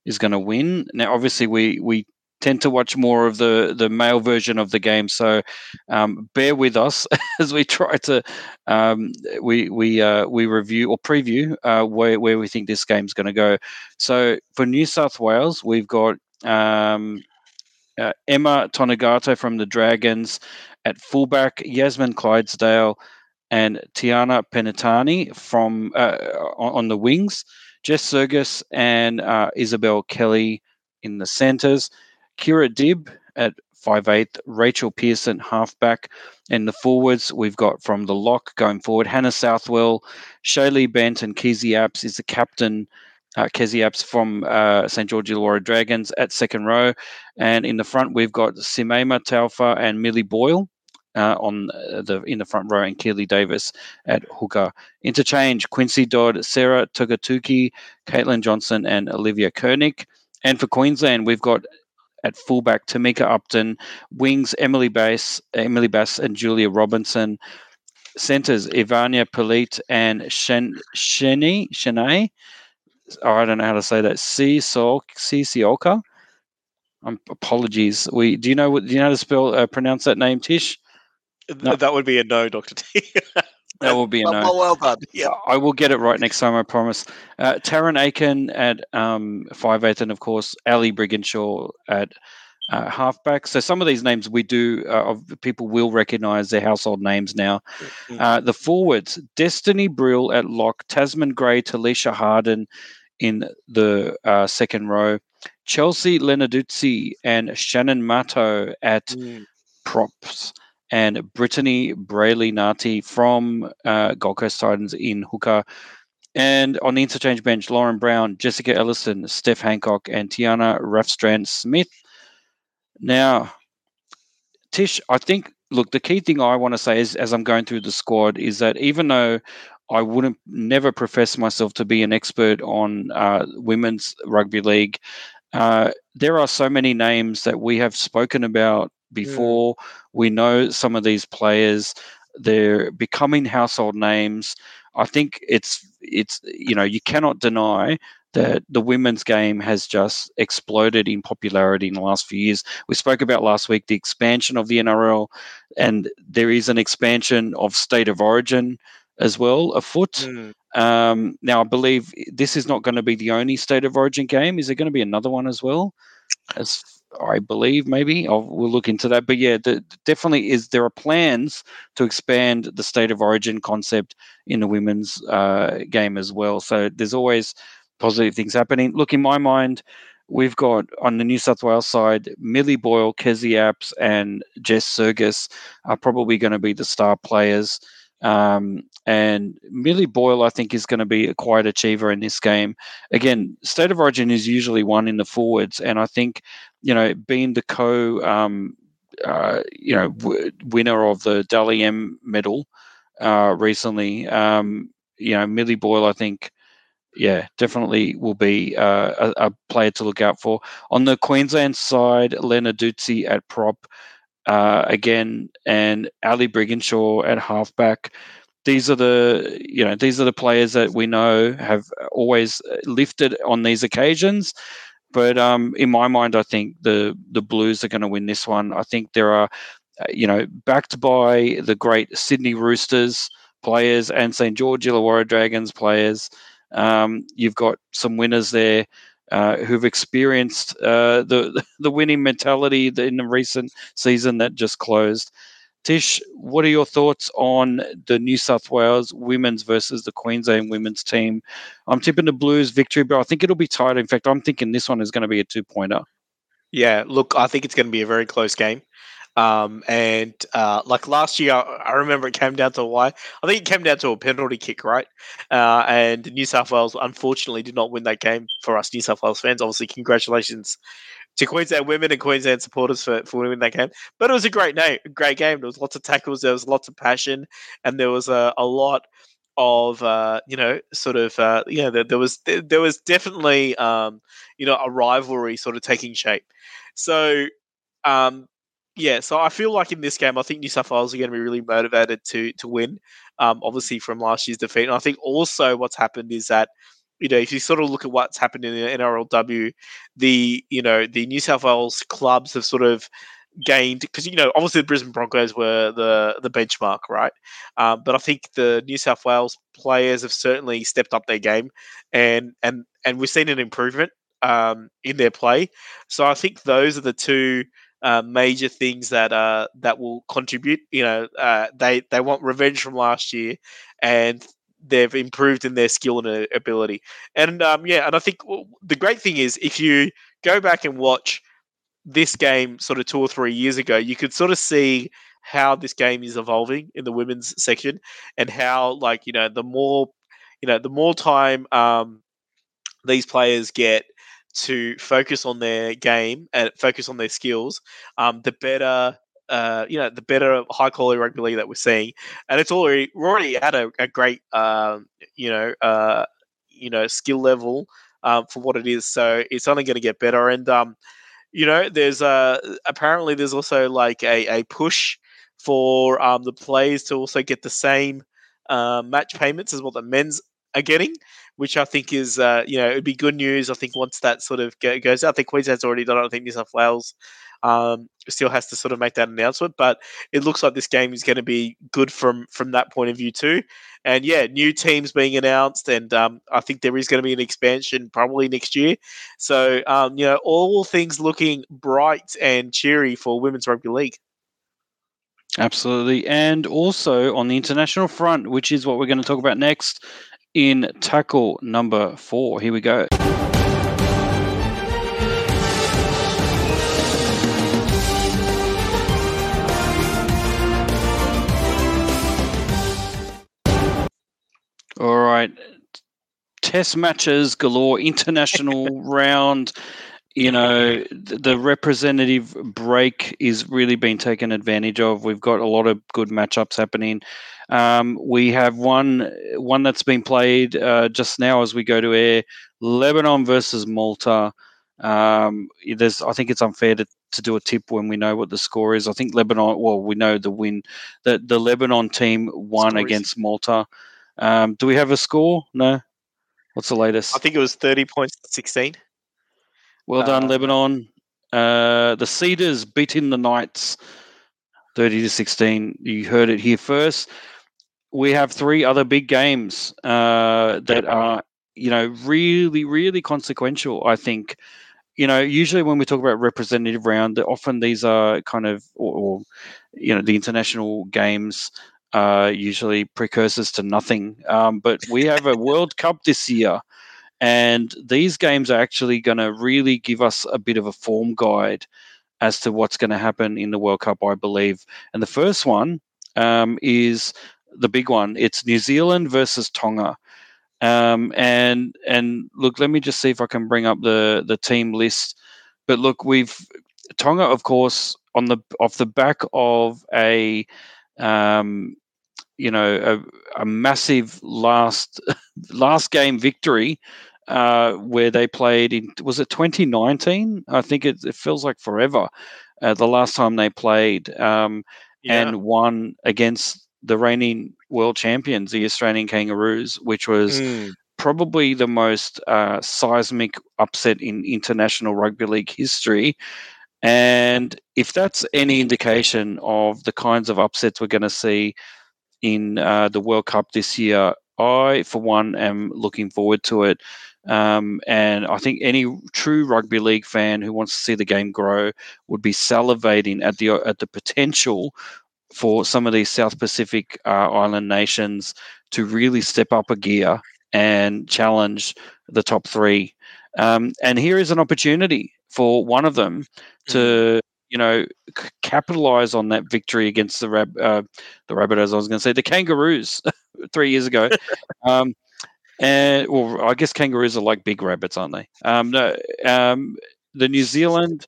is going to win. Now, obviously, we, we tend to watch more of the the male version of the game. So um, bear with us as we try to um, we we uh, we review or preview uh, where where we think this game's going to go. So for New South Wales, we've got. Um, uh, Emma Tonegato from the Dragons at fullback, Yasmin Clydesdale and Tiana Penitani from uh, on the wings, Jess Sergis and uh, Isabelle Kelly in the centres. Kirra Dibb at 5'8, Rachel Pearson, halfback. And the forwards, we've got from the lock going forward, Hannah Southwell, Shaylee Bent, and Kezie Apps is the captain. Uh, Kezie Apps from uh, St. George Illawarra Dragons at second row. And in the front, we've got Simaima Taufa and Millie Boyle. Uh, on the in the front row, and Keely Davis at hooker. Interchange: Quincy Dodd, Sarah Togatuki, Caitlan Johnston, and Olivia Koenig. And for Queensland, we've got at fullback, Tamika Upton, wings, Emily Bass, Emily Bass and Julia Robinson, centers, Evania Pelite and Shen, Sheni, Shanae. Oh, I don't know how to say that. C Sioka. Um, apologies. We do you know what do you know how to spell uh, pronounce that name, Tish? No. That would be a no, Doctor T. That will be a no. Oh, well done. Yeah. I will get it right next time, I promise. Uh, Taryn Aiken at um, 5'8, and of course, Ali Brigginshaw at uh, halfback. So some of these names we do, uh, people will recognize their household names now. Mm-hmm. Uh, the forwards, Destiny Brill at lock, Tazmin Gray, Tallisha Harden in the uh, second row, Chelsea Lenarduzzi and Shannon Mato at mm. props and Brittany Breayley-Nati from uh, Gold Coast Titans in hooker. And on the interchange bench, Lauren Brown, Jessika Elliston, Steph Hancock, and Tiana Raftstrand-Smith. Now, Tish, I think, look, the key thing I want to say is as I'm going through the squad is that even though I wouldn't never profess myself to be an expert on uh, women's rugby league, uh, there are so many names that we have spoken about before. Mm. We know some of these players; they're becoming household names. I think it's it's you know you cannot deny that the women's game has just exploded in popularity in the last few years. We spoke about last week the expansion of the NRL, and there is an expansion of state of origin as well afoot. Mm. Um, now, I believe this is not going to be the only state of origin game. Is there going to be another one as well? As I believe maybe I'll, we'll look into that. But yeah, the, definitely is there are plans to expand the state of origin concept in the women's uh, game as well. So there's always positive things happening. Look, in my mind, we've got on the New South Wales side, Millie Boyle, Kezie Apps, and Jess Sergis are probably going to be the star players. Um, and Millie Boyle, I think, is going to be a quiet achiever in this game. Again, state of origin is usually one in the forwards, and I think, you know, being the co, um, uh, you know, w- winner of the Dally M medal uh, recently, um, you know, Millie Boyle, I think, yeah, definitely will be uh, a, a, player to look out for. On the Queensland side, Lena Lenarduzzi at prop uh, again, and Ali Brigginshaw at halfback. These are the you know these are the players that we know have always lifted on these occasions. But um, in my mind, I think the the Blues are going to win this one. I think there are, uh, you know, backed by the great Sydney Roosters players and St George Illawarra Dragons players. Um, you've got some winners there uh, who've experienced uh, the the winning mentality in the recent season that just closed. Tish, what are your thoughts on the New South Wales women's versus the Queensland women's team? I'm tipping the Blues victory, but I think it'll be tight. In fact, I'm thinking this one is going to be a two pointer. Yeah, look, I think it's going to be a very close game. Um, and uh, like last year, I remember it came down to why. I think it came down to a penalty kick, right? Uh, and New South Wales unfortunately did not win that game for us New South Wales fans. Obviously, congratulations to Queensland women and Queensland supporters for, for winning that game. But it was a great night, great game. There was lots of tackles, there was lots of passion, and there was a, a lot of uh, you know sort of uh, know there, there was there, there was definitely um, you know a rivalry sort of taking shape. So um, yeah, so I feel like in this game, I think New South Wales are going to be really motivated to to win. Um, obviously from last year's defeat, and I think also what's happened is that you know if you sort of look at what's happened in the NRLW, the you know the New South Wales clubs have sort of gained because you know obviously the Brisbane Broncos were the the benchmark, right? Um, but I think the New South Wales players have certainly stepped up their game, and and and we've seen an improvement um, in their play. So I think those are the two. Uh, major things that uh, that will contribute. You know, uh, they they want revenge from last year, and they've improved in their skill and ability. And um, yeah, and I think the great thing is if you go back and watch this game sort of two or three years ago, you could sort of see how this game is evolving in the women's section and how like you know the more you know the more time um, these players get to focus on their game and focus on their skills, um, the better uh, you know, the better high quality rugby league that we're seeing, and it's already we're already at a, a great, um, you know, uh, you know, skill level um, for what it is. So it's only going to get better. And um, you know, there's uh, apparently there's also like a, a push for um, the players to also get the same uh, match payments as what the men's are getting, which I think is, uh, you know, it'd be good news. I think once that sort of goes out, I think Queensland's already done it. I think New South Wales um, still has to sort of make that announcement, but it looks like this game is going to be good from from that point of view too. And yeah, new teams being announced, and um, I think there is going to be an expansion probably next year. So um, you know, all things looking bright and cheery for women's rugby league. Absolutely, and also on the international front, which is what we're going to talk about next in tackle number four. Here we go. All right. Test matches galore, international round. You know, the representative break is really being taken advantage of. We've got a lot of good matchups happening. Um, we have one one that's been played uh, just now as we go to air. Lebanon versus Malta. Um, there's, I think it's unfair to, to do a tip when we know what the score is. I think Lebanon. Well, we know the win. that the Lebanon team won against Malta. Um, do we have a score? No. What's the latest? I think it was thirty points to sixteen. Well done, uh, Lebanon. Uh, the Cedars beating the Knights, thirty to sixteen. You heard it here first. We have three other big games uh, that are, you know, really, really consequential. I think you know, usually when we talk about representative round, often these are kind of, or, or, you know, the international games uh, usually precursors to nothing. Um, but we have a World Cup this year, and these games are actually going to really give us a bit of a form guide as to what's going to happen in the World Cup, I believe. And the first one um, is the big one. It's New Zealand versus Tonga. Um, and and look, let me just see if I can bring up the the team list. But look, we've Tonga, of course, on the off the back of a um, you know a, a massive last last game victory uh, where they played in was it 2019? I think it, it feels like forever. Uh, the last time they played um, yeah. and won against the reigning world champions, the Australian Kangaroos, which was mm. probably the most uh, seismic upset in international rugby league history. And if that's any indication of the kinds of upsets we're going to see in uh, the World Cup this year. I, for one, am looking forward to it. Um, and I think any true rugby league fan who wants to see the game grow would be salivating at the at the potential for some of these South Pacific uh, island nations to really step up a gear and challenge the top three. Um, and here is an opportunity for one of them to mm you know, c- capitalize on that victory against the rab- uh, the Rabbitohs. I was going to say the Kangaroos three years ago. um, and well, I guess kangaroos are like big rabbits, aren't they? Um, no, um, the New Zealand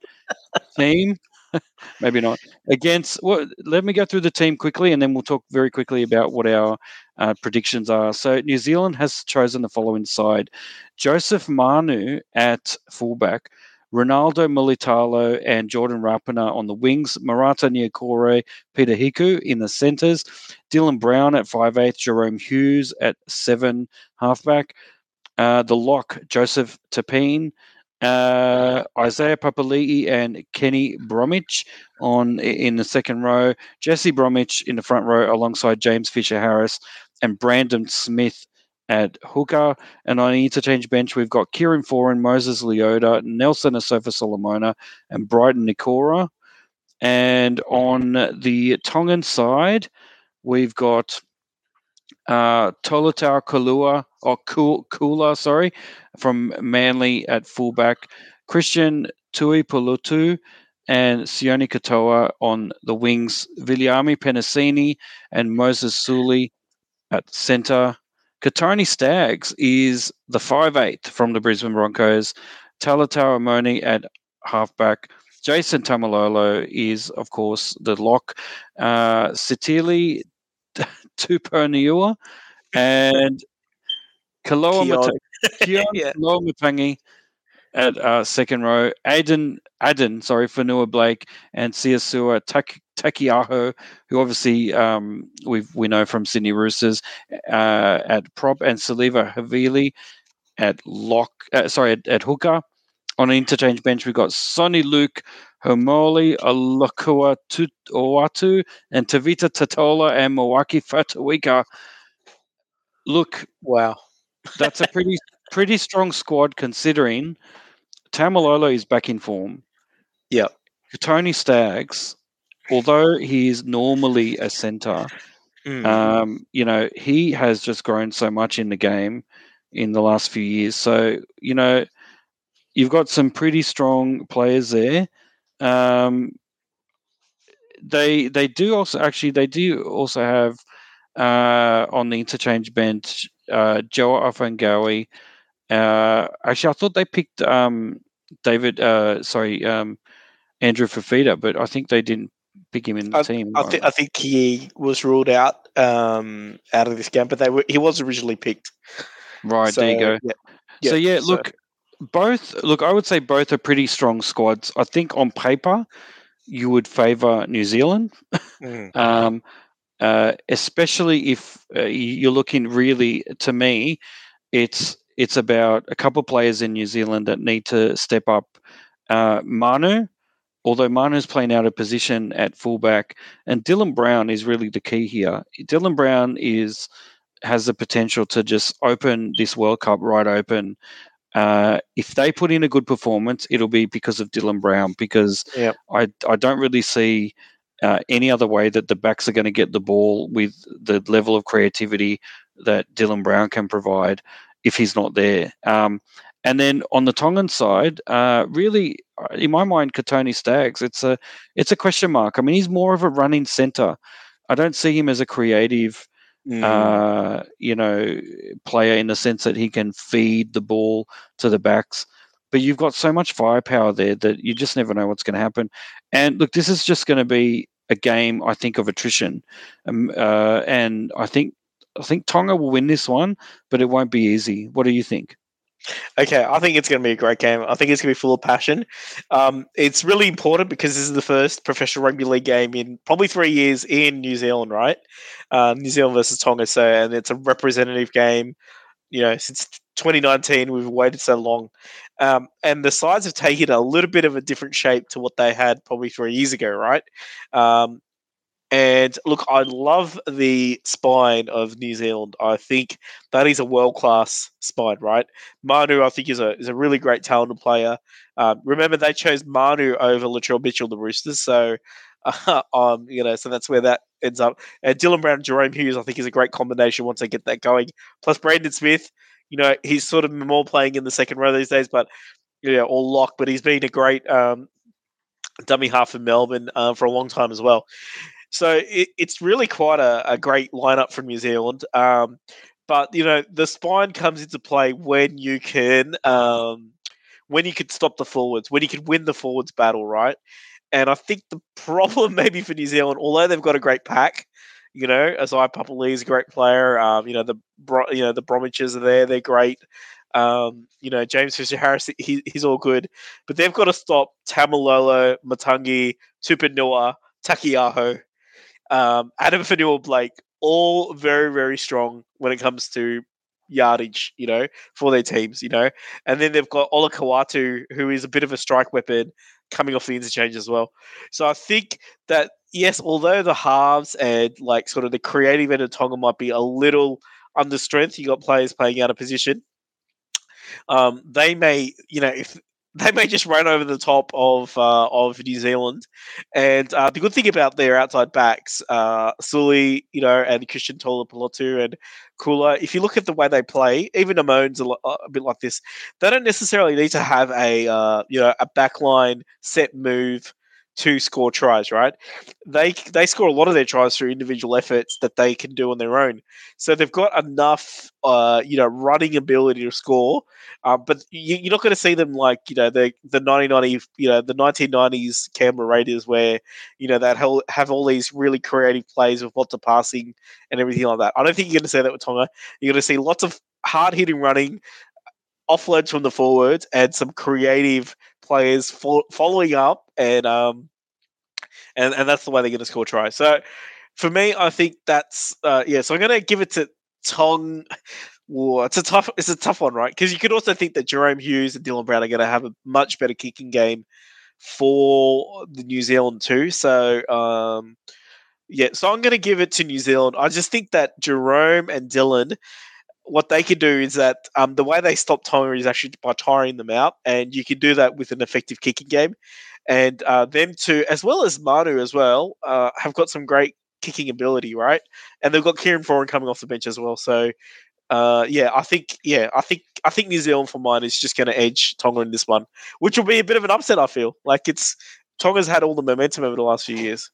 team maybe not. Against what? Let me go through the team quickly, and then we'll talk very quickly about what our uh, predictions are. So New Zealand has chosen the following side: Joseph Manu at fullback, Ronaldo Mulitalo and Jordan Rapana on the wings, Marata Niukore, Peter Hiku in the centres, Dylan Brown at 5'8, Jahrome Hughes at 7 halfback, uh, the lock, Joseph Tapine, uh, Isaiah Papali'i and Kenny Bromwich on in the second row, Jesse Bromwich in the front row alongside James Fisher Harris and Brandon Smith at hooker. And on the interchange bench, we've got Kieran Foran, Moses Leota, Nelson Asofa Solomona, and Briton Nikora. And on the Tongan side, we've got uh, Tolutau Koula, or Koula, sorry, from Manly at fullback, Christian Tuipulotu, and Sione Katoa on the wings, Viliami Penasini and Moses Suli at centre. Kotoni Staggs is the five from the Brisbane Broncos. Talatau Amone at halfback. Jason Taumalolo is, of course, the lock. Uh, Sitili and Kaloa Matangi at uh, second row. Aiden, Aden, sorry, Fonua-Blake and Siasua Tak, Takiaho, who obviously um, we we know from Sydney Roosters uh, at prop, and Siliva Havili at lock. Uh, sorry, at, at, hooker. On an interchange bench, we've got Sonny Luke, Haumole, Alakua Tuoatu, and Tevita Tatola and Moeaki Fotuaika. Look, wow, that's a pretty pretty strong squad considering Taumalolo is back in form. Yeah. Tony Staggs, although he is normally a centre, mm. um, you know, he has just grown so much in the game in the last few years. So, you know, you've got some pretty strong players there. Um, they they do also actually they do also have uh, on the interchange bench uh, Joe Ofahengaue, uh, actually, I thought they picked um, David. Uh, sorry, um, Andrew Fifita, but I think they didn't pick him in the I, team. I, th- I, think he was ruled out um, out of this game, but they were, he was originally picked. Right so, there you go. Yeah, yeah, so yeah, so. look, both look. I would say both are pretty strong squads. I think on paper, you would favour New Zealand, mm. um, uh, especially if uh, you're looking really. To me, it's it's about a couple of players in New Zealand that need to step up. Uh, Manu, although Manu's playing out of position at fullback, and Dylan Brown is really the key here. Dylan Brown is has the potential to just open this World Cup right open. Uh, if they put in a good performance, it'll be because of Dylan Brown. Because yep. I I don't really see uh, any other way that the backs are going to get the ball with the level of creativity that Dylan Brown can provide if he's not there. Um, and then on the Tongan side, uh, really, uh, in my mind, Kotoni Staggs, it's a it's a question mark. I mean, he's more of a running centre. I don't see him as a creative, mm. uh, you know, player in the sense that he can feed the ball to the backs. But you've got so much firepower there that you just never know what's going to happen. And look, this is just going to be a game, I think, of attrition. Um, uh, and I think I think Tonga will win this one, but it won't be easy. What do you think? Okay, I think it's going to be a great game. I think it's going to be full of passion. Um, it's really important because this is the first professional rugby league game in probably three years in New Zealand, right? Uh, New Zealand versus Tonga. So, and it's a representative game. You know, since 2019, we've waited so long, um, and the sides have taken a little bit of a different shape to what they had probably three years ago, right? Um, and look, I love the spine of New Zealand. I think that is a world class spine, right? Manu, I think, is a is a really great talented player. Um, remember, they chose Manu over Latrell Mitchell, the Roosters. So, uh, um, you know, so that's where that ends up. And Dylan Brown and Jahrome Hughes, I think, is a great combination once they get that going. Plus, Brandon Smith, you know, he's sort of more playing in the second row these days, but yeah, or lock. But he's been a great um, dummy half for Melbourne uh, for a long time as well. So it, it's really quite a, a, great lineup from New Zealand. Um, but you know, the spine comes into play when you can um, when you can stop the forwards, when you can win the forwards battle, right? And I think the problem maybe for New Zealand, although they've got a great pack, you know, Isaiah Papali'i is a great player. Um, you know, the you know the Bromwiches are there; they're great. Um, you know, James Fisher Harris, he, he's all good, but they've got to stop Taumalolo, Matangi, Tupouniua, Taukei'aho, um, Addin Fonua-Blake, all very, very strong when it comes to yardage, you know, for their teams, you know. And then they've got Olakau'atu, who is a bit of a strike weapon coming off the interchange as well. So I think that yes, although the halves and like sort of the creative end of Tonga might be a little under strength, you got players playing out of position um, they may, you know, if they may just run over the top of uh, of New Zealand. And uh, the good thing about their outside backs, uh, Suli, you know, and Christian Tuipulotu and Koula, if you look at the way they play, even Amone's a, a bit like this. They don't necessarily need to have a uh, you know a backline set move to score tries, right? They they score a lot of their tries through individual efforts that they can do on their own. So they've got enough, uh, you know, running ability to score. Um, but you, are not going to see them like you know the the 1990, you know, the 1990s Canberra Raiders where you know that have all these really creative plays with lots of passing and everything like that. I don't think you're going to see that with Tonga. You're going to see lots of hard hitting running, offloads from the forwards, and some creative players fo- following up, and um, and and that's the way they're going to score tries. So for me, I think that's uh, yeah. So I'm going to give it to Tong. It's a tough, it's a tough one, right? Because you could also think that Jahrome Hughes and Dylan Brown are going to have a much better kicking game for the New Zealand too. So um, yeah, so I'm going to give it to New Zealand. I just think that Jahrome and Dylan what they can do is that um, the way they stop Tonga is actually by tiring them out, and you can do that with an effective kicking game. And uh, them too, as well as Manu as well, uh, have got some great kicking ability, right? And they've got Kieran Foran coming off the bench as well. So, uh, yeah, I think, yeah, I think, I think New Zealand for mine is just going to edge Tonga in this one, which will be a bit of an upset. I feel like it's Tonga's had all the momentum over the last few years.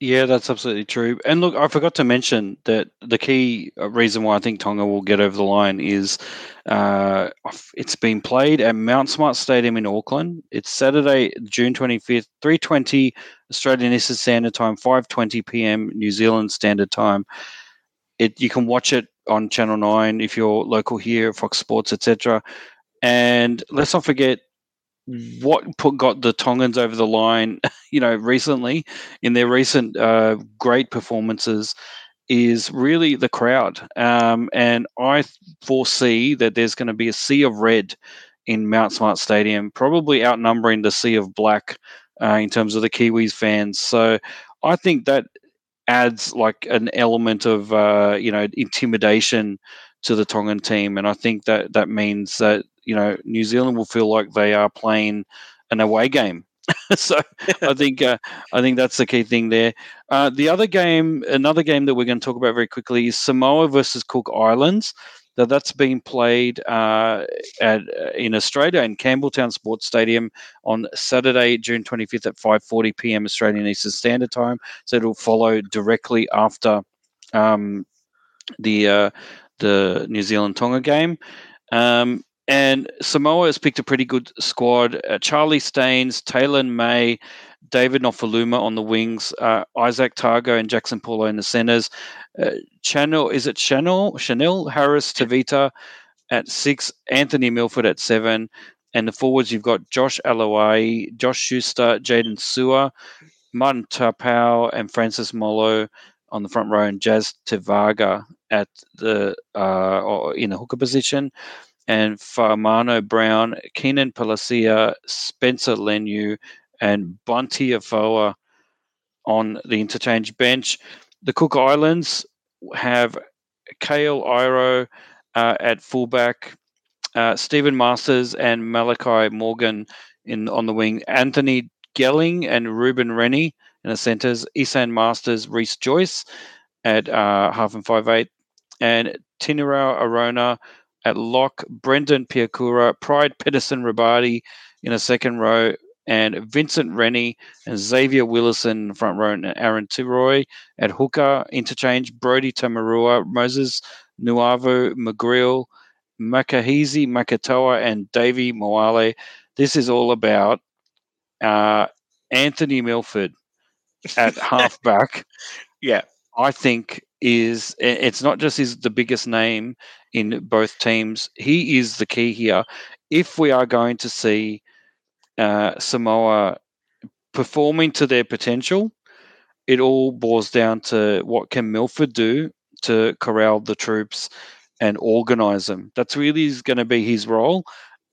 Yeah, that's absolutely true. And look, I forgot to mention that the key uh, reason why I think Tonga will get over the line is uh, it's been played at Mount Smart Stadium in Auckland. It's Saturday, June 25th, 3.20 Australian Eastern Standard Time, 5.20 p.m. New Zealand Standard Time. It You can watch it on Channel 9 if you're local here, Fox Sports, etc. And let's not forget, what put got the Tongans over the line, you know, recently in their recent uh, great performances is really the crowd. Um, and I foresee that there's going to be a sea of red in Mount Smart Stadium, probably outnumbering the sea of black uh, in terms of the Kiwis fans. So I think that adds like an element of uh, you know intimidation to the Tongan team, and I think that that means that you know New Zealand will feel like they are playing an away game. so I think uh, I think that's the key thing there. Uh, the other game, another game that we're going to talk about very quickly is Samoa versus Cook Islands. That that's being played uh, at uh, in Australia in Campbelltown Sports Stadium on Saturday, June 25th at 5:40 p.m. Australian Eastern Standard Time. So it'll follow directly after um, the uh, the New Zealand Tonga game. Um, and Samoa has picked a pretty good squad. Uh, Charlie Staines, Taylor May, David Nofoaluma on the wings, uh, Izack Tago and Jackson Paulo in the centers. Uh, is it Chanel Chanel Harris Tavita at six, Anthony Milford at seven, and the forwards you've got Josh Aloiai, Josh Schuster, Jaydn Su'A, Martin Taupau, and Francis Molo on the front row, and Jazz Tevaga at the uh, in the hooker position and Fa'amanu Brown, Keenan Palasia, Spencer Leniu, and Bunty Afoa on the interchange bench. The Cook Islands have Kayal Iro uh, at fullback, uh, Steven Marsters and Malachi Morgan in on the wing, Anthony Gelling and Ruben Rennie in the centres, Esan Marsters, Reese Joyce at uh, half and five eight, and Tinurau Arona at lock, Brendan Piakura, Pride Pedersen Rabadi in a second row, and Vincent Rennie and Xavier Willison in front row, and Aaron Tiroy at hooker, interchange, Brody Tamarua, Moses Nuavu, McGrill, Makahesi Makatoa, and Davvy Moale. This is all about uh, Anthony Milford at halfback. Yeah. I think is it's not just he's the biggest name in both teams. He is the key here. If we are going to see uh, Samoa performing to their potential, it all boils down to what can Milford do to corral the troops and organize them. That's really going to be his role.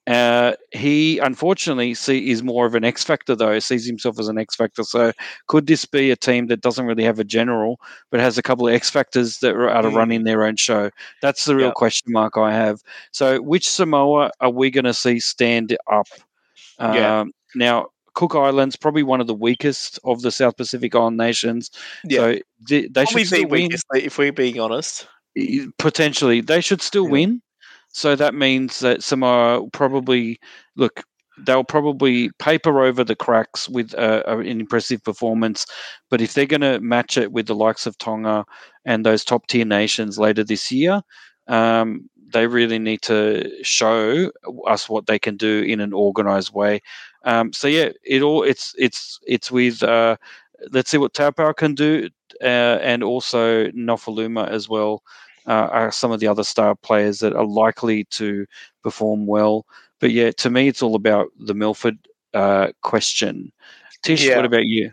Uh, he unfortunately see is more of an X factor though. Sees himself as an X factor. So could this be a team that doesn't really have a general, but has a couple of X factors that are out of Mm. running their own show? That's the real Yep. question mark I have. So which Samoa are we going to see stand up? Yeah. Um, Now Cook Islands probably one of the weakest of the South Pacific Island nations. Yeah. So they, they should still win weakest, if we're being honest. potentially they should still Yeah. win so that means that Samoa probably look they'll probably paper over the cracks with uh, an impressive performance but if they're going to match it with the likes of Tonga and those top tier nations later this year um, they really need to show us what they can do in an organized way. Um, so yeah it all it's it's it's with uh, let's see what Taupau can do uh, and also Nofoaluma as well uh, are some of the other star players that are likely to perform well. But yeah, to me, it's all about the Milford uh, question. Tish, Yeah. what about you?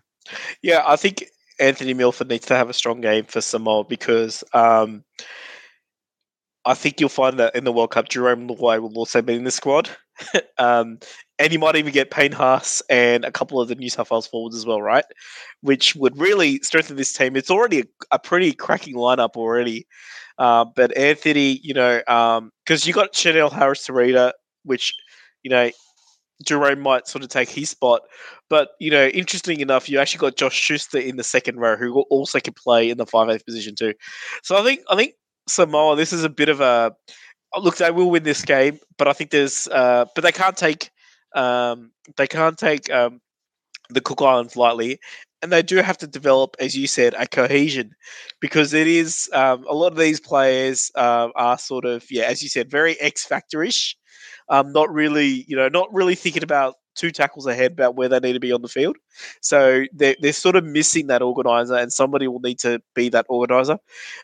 Yeah, I think Anthony Milford needs to have a strong game for Samoa because um, I think you'll find that in the World Cup, Jarome Luai will also be in the squad. um, and you might even get Payne Haas and a couple of the New South Wales forwards as well, right? Which would really strengthen this team. It's already a, a pretty cracking lineup already. Uh, but Anthony, you know, because you got Chanel Harris Sarita, which, you know, Jarome might sort of take his spot. But, you know, interesting enough, you actually got Josh Schuster in the second row who also can play in the 5 8 position too. So I think I think Samoa, this is a bit of a look, they will win this game, but I think there's uh but they can't take um they can't take um the Cook Islands lightly. And they do have to develop, as you said, a cohesion because it is um, a lot of these players um, are sort of, yeah, as you said, very X factor-ish. Um, not really, you know, not really thinking about two tackles ahead about where they need to be on the field. So they're, they're sort of missing that organizer, and somebody will need to be that organizer.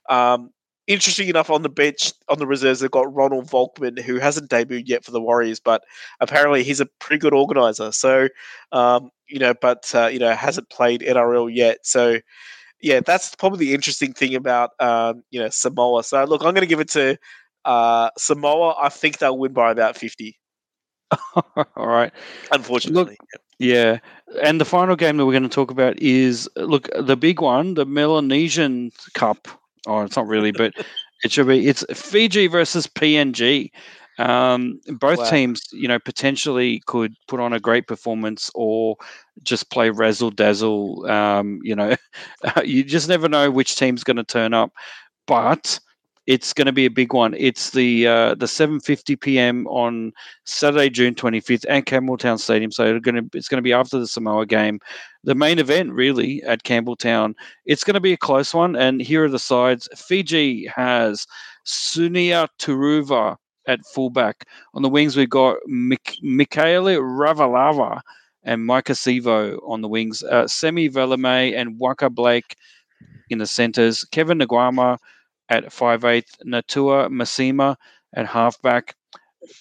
Um, interesting enough, on the bench, on the reserves, they've got Ronald Volkman, who hasn't debuted yet for the Warriors, but apparently he's a pretty good organizer. So, um, you know, but, uh, you know, hasn't played NRL yet. So, yeah, that's probably the interesting thing about, um, you know, Samoa. So, look, I'm going to give it to uh, Samoa. I think they'll win by about 50, All right. unfortunately. Yeah. And the final game that we're going to talk about is look, the big one, the Melanesian Cup. Oh, it's not really, but it should be. It's Fiji versus PNG. Um, both Wow. teams, you know, potentially could put on a great performance or just play razzle dazzle. Um, you know, you just never know which team's going to turn up, but it's going to be a big one. It's the uh, the 7:50 p.m. on Saturday, June 25th, at Campbelltown Stadium. So it's going to it's going to be after the Samoa game, the main event really at Campbelltown. It's going to be a close one, and here are the sides. Fiji has Sunia Turuva at fullback. On the wings, we've got Mik- Mikaele Ravalawa and Maika Sivo on the wings. Uh, Semi Valemei and Waka Blake in the centres. Kevin Naiqama at 5'8", Natua Masima at halfback,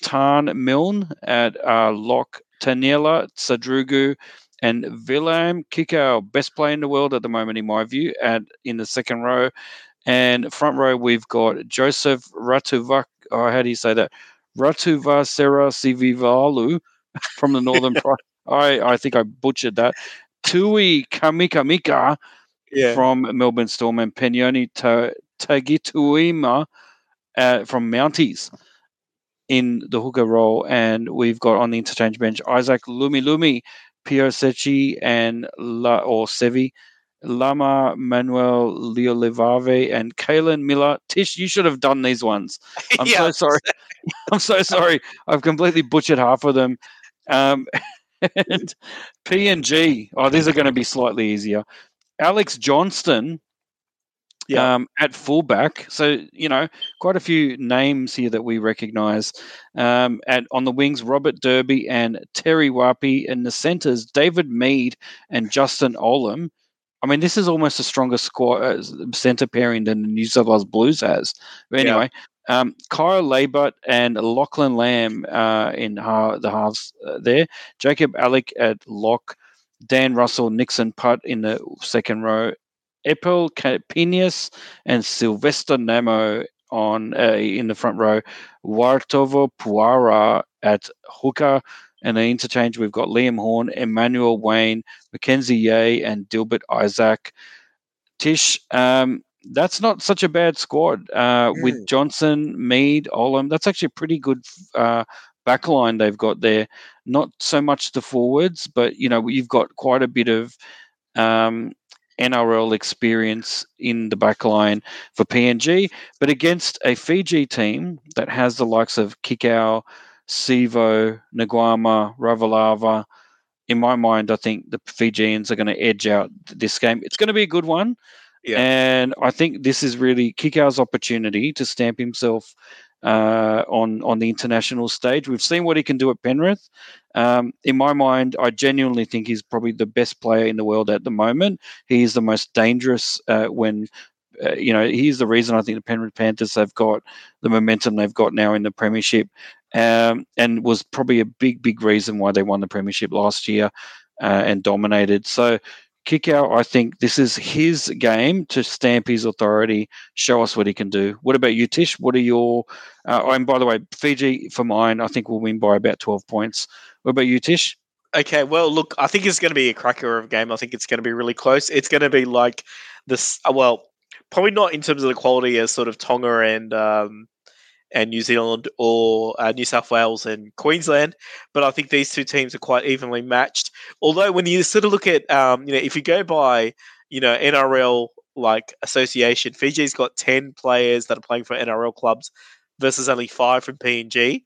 Tan Milne at uh, lock, Taniela Sadrugu and Willem Kikau, best player in the world at the moment, in my view, at in the second row. And front row, we've got Joseph Ratuvak. Oh, how do you say that? Ratuvasera Sivivalu from the Northern Pro. I, I think I butchered that. Tui Kamikamika Yeah. from Melbourne Storm and Penyoni Ta- Tagituima uh, from Mounties in the hooker role. And we've got on the interchange bench Isaac Lumelume, Pio Sechi, and La or Sevi, Lama Manuel Leolivave, and Kalen Miller. Tish, you should have done these ones. I'm Yeah, so sorry. I'm so sorry. I've completely butchered half of them. Um, and PNG. Oh, these are going to be slightly easier. Alex Johnston Yeah. um, at fullback. So you know, quite a few names here that we recognise. Um, at on the wings, Robert Derby and Terry Wapi, and the centres, David Mead and Justin Olam. I mean, this is almost a stronger squad uh, centre pairing than the New South Wales Blues has. But Yeah. anyway, um, Kyle Laybutt and Lachlan Lamb uh, in ha- the halves uh, there. Jacob Alick at lock. Dan Russell, Nixon Putt in the second row. Epel Pinius and Sylvester Namo on uh, in the front row. Wartovo Puara at hooker. And the interchange, we've got Liam Horn, Emmanuel Waine, McKenzie Yei, and Dilbert Isaac. Tish, um, that's not such a bad squad uh, with Mm. Johnston, Mead, Olam. That's actually a pretty good uh, backline they've got there. Not so much the forwards, but you know you've got quite a bit of um, NRL experience in the backline for PNG, but against a Fiji team that has the likes of Kikau, Sivo, Naiqama, Ravalawa. In my mind, I think the Fijians are going to edge out this game. It's going to be a good one. Yeah. And I think this is really Kikau's opportunity to stamp himself uh, on on the international stage. We've seen what he can do at Penrith. Um, in my mind, I genuinely think he's probably the best player in the world at the moment. He is the most dangerous uh, when. Uh, you know, he's the reason I think the Penrith Panthers have got the momentum they've got now in the Premiership, um, and was probably a big, big reason why they won the Premiership last year uh, and dominated. So, Kikau. I think this is his game to stamp his authority, show us what he can do. What about you, Tish? What are your? Uh, and by the way, Fiji for mine, I think we'll win by about twelve points. What about you, Tish? Okay, well, look, I think it's going to be a cracker of a game. I think it's going to be really close. It's going to be like this. uh, Well, probably not in terms of the quality as sort of Tonga and um, and New Zealand or uh, New South Wales and Queensland, but I think these two teams are quite evenly matched. Although when you sort of look at, um, you know, if you go by, you know, NRL like association, Fiji's got ten players that are playing for NRL clubs versus only five from PNG.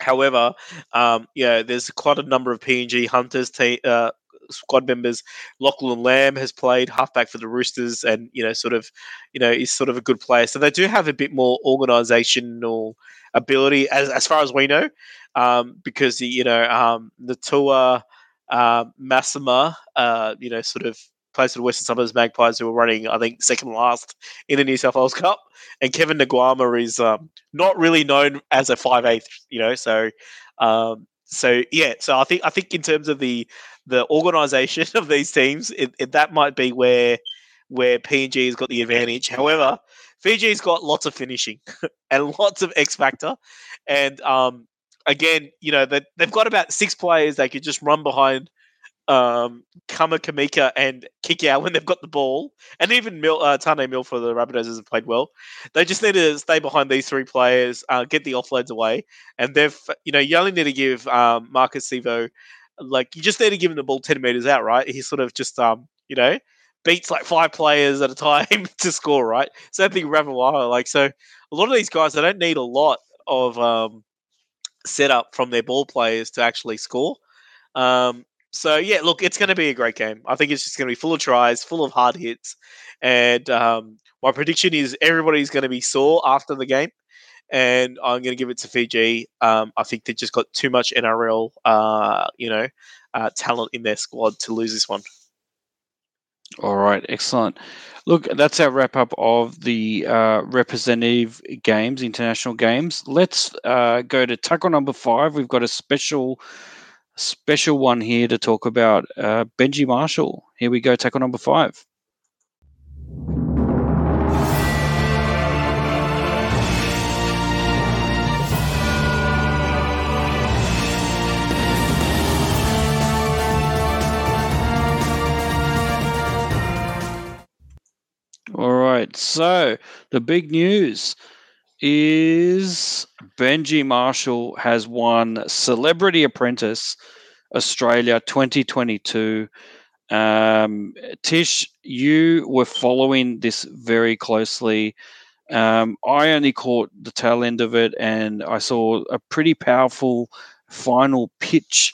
However, um, yeah, there's quite a number of PNG Hunters te- uh, squad members. Lachlan Lam has played halfback for the Roosters, and you know, sort of, you know, is sort of a good player. So they do have a bit more organisational ability, as as far as we know, um, because you know, um, Natua uh, Massima, uh, you know, sort of plays for the Western Suburbs Magpies, who are running, I think, second last in the New South Wales Cup, and Kevin Naiqama is um, not really known as a five eighth, you know, so. Um, so yeah, so I think I think in terms of the the organisation of these teams, it, it, that might be where where PNG has got the advantage. However, Fiji's got lots of finishing and lots of X factor, and um, again, you know that they've got about six players they could just run behind um, Kamikamica and Kikau when they've got the ball, and even Mil, uh, Taane Milne for the Rabbitohs have played well. They just need to stay behind these three players, uh, get the offloads away, and they've you know you only need to give um, Marcus Sivo like you just need to give him the ball ten meters out, right? He sort of just um you know beats like five players at a time to score, right? Same thing with Ravalawa. Like so, a lot of these guys they don't need a lot of um setup from their ball players to actually score. Um, so yeah, look, it's going to be a great game. I think it's just going to be full of tries, full of hard hits, and um, my prediction is everybody's going to be sore after the game, and I'm going to give it to Fiji. Um, I think they just got too much NRL, uh, you know, uh, talent in their squad to lose this one. All right, excellent. Look, that's our wrap up of the uh, representative games, international games. Let's uh, go to tackle number five. We've got a special, special one here to talk about. Uh, Benji Marshall. Here we go. Tackle number five. All right. So the big news is Benji Marshall has won Celebrity Apprentice Australia 2022. Um, Tish, you were following this very closely. Um, I only caught the tail end of it, and I saw a pretty powerful final pitch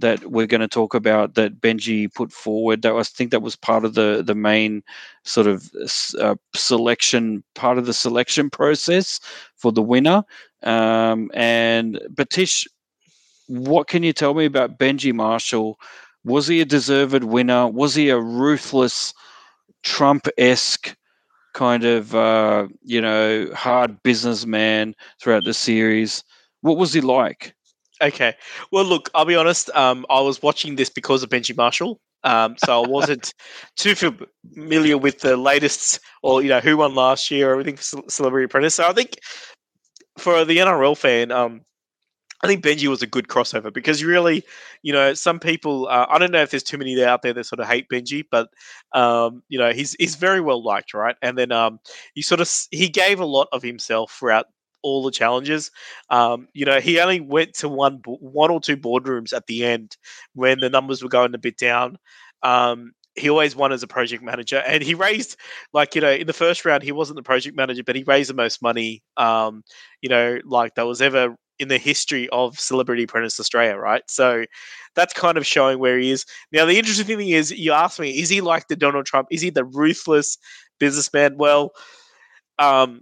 that we're going to talk about that Benji put forward. That was, I think that was part of the the main sort of uh, selection part of the selection process for the winner. Um, and Batish, what can you tell me about Benji Marshall? Was he a deserved winner? Was he a ruthless Trump esque? kind of uh, you know hard businessman throughout the series. What was he like? Okay. Well, look, I'll be honest. Um, I was watching this because of Benji Marshall. Um, so I wasn't too familiar with the latest or, you know, who won last year or everything for Celebrity Apprentice. So I think for the NRL fan, um, I think Benji was a good crossover because really, you know, some people. Uh, I don't know if there's too many out there that sort of hate Benji, but um, you know, he's he's very well liked, right? And then um, he sort of he gave a lot of himself throughout all the challenges. Um, you know, he only went to one one or two boardrooms at the end when the numbers were going a bit down. Um, he always won as a project manager, and he raised like you know in the first round he wasn't the project manager, but he raised the most money. Um, you know, like that was ever in the history of Celebrity Apprentice Australia, right? So that's kind of showing where he is. Now, the interesting thing is, you asked me, is he like the Donald Trump? Is he the ruthless businessman? Well, um,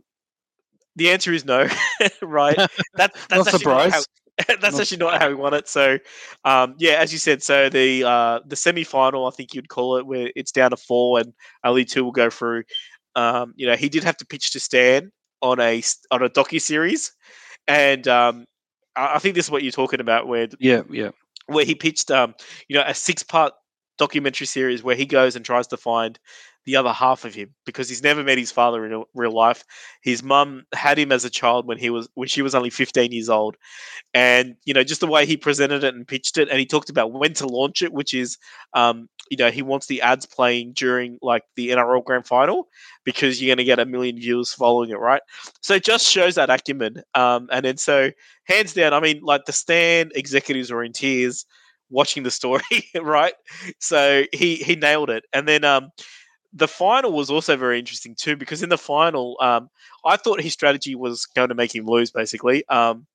the answer is no, right? That, that's not surprised. that's not actually not how we want it. So, um, yeah, as you said, so the uh, the semi final, I think you'd call it, where it's down to four and only two will go through. Um, you know, he did have to pitch to Stan on a on a docu series, and um, I, I think this is what you're talking about, where yeah, yeah, where he pitched, um, you know, a six part documentary series where he goes and tries to find the other half of him because he's never met his father in real life. His mum had him as a child when he was when she was only 15 years old, and you know just the way he presented it and pitched it, and he talked about when to launch it, which is, um, you know, he wants the ads playing during like the NRL Grand Final because you're going to get a million views following it, right? So it just shows that acumen, um, and then so hands down, I mean, like the Stan executives were in tears watching the story, right? So he he nailed it, and then um the final was also very interesting too because in the final, um, I thought his strategy was going to make him lose. Basically, um,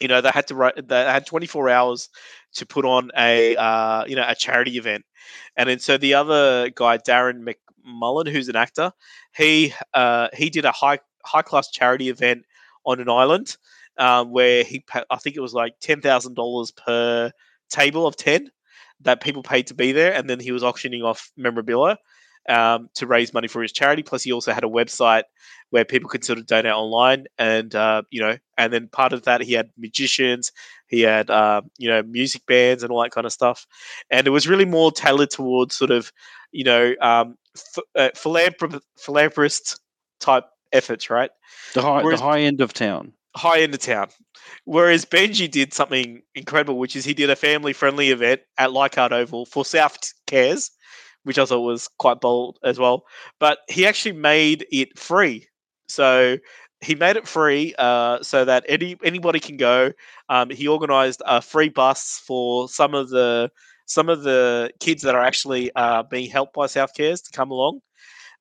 you know, they had to write. They had 24 hours to put on a uh, you know a charity event, and then so the other guy, Darren McMullen, who's an actor, he uh, he did a high high class charity event on an island um, where he I think it was like ten thousand dollars per table of ten that people paid to be there, and then he was auctioning off memorabilia um, to raise money for his charity. Plus, he also had a website where people could sort of donate online, and uh, you know, and then part of that he had magicians, he had uh, you know music bands and all that kind of stuff, and it was really more tailored towards sort of you know um, ph- uh, philanthrop- philanthropist type efforts, right? The high, Whereas, the high end of town. High end of town. Whereas Benji did something incredible, which is he did a family friendly event at Leichhardt Oval for South Cares, which I thought was quite bold as well. But he actually made it free. So he made it free uh, so that any anybody can go. Um, he organised a free bus for some of the some of the kids that are actually uh, being helped by South Cares to come along.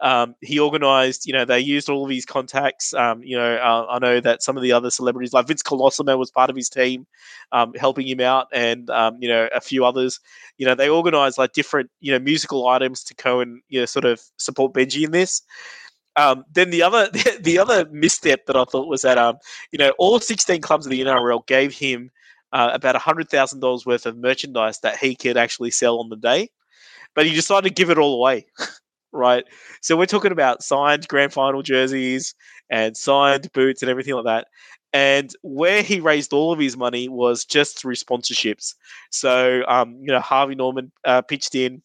Um, he organised, you know, they used all of his contacts. Um, you know, uh, I know that some of the other celebrities, like Vince Colosimo, was part of his team, um, helping him out, and um, you know, a few others. You know, they organised like different, you know, musical items to go and you know, sort of support Benji in this. Um, then the other the other misstep that I thought was that um, you know all 16 clubs of the NRL gave him uh, about hundred thousand dollars worth of merchandise that he could actually sell on the day, but he decided to give it all away. right? So we're talking about signed grand final jerseys and signed boots and everything like that. And where he raised all of his money was just through sponsorships. So, um, you know, Harvey Norman uh, pitched in.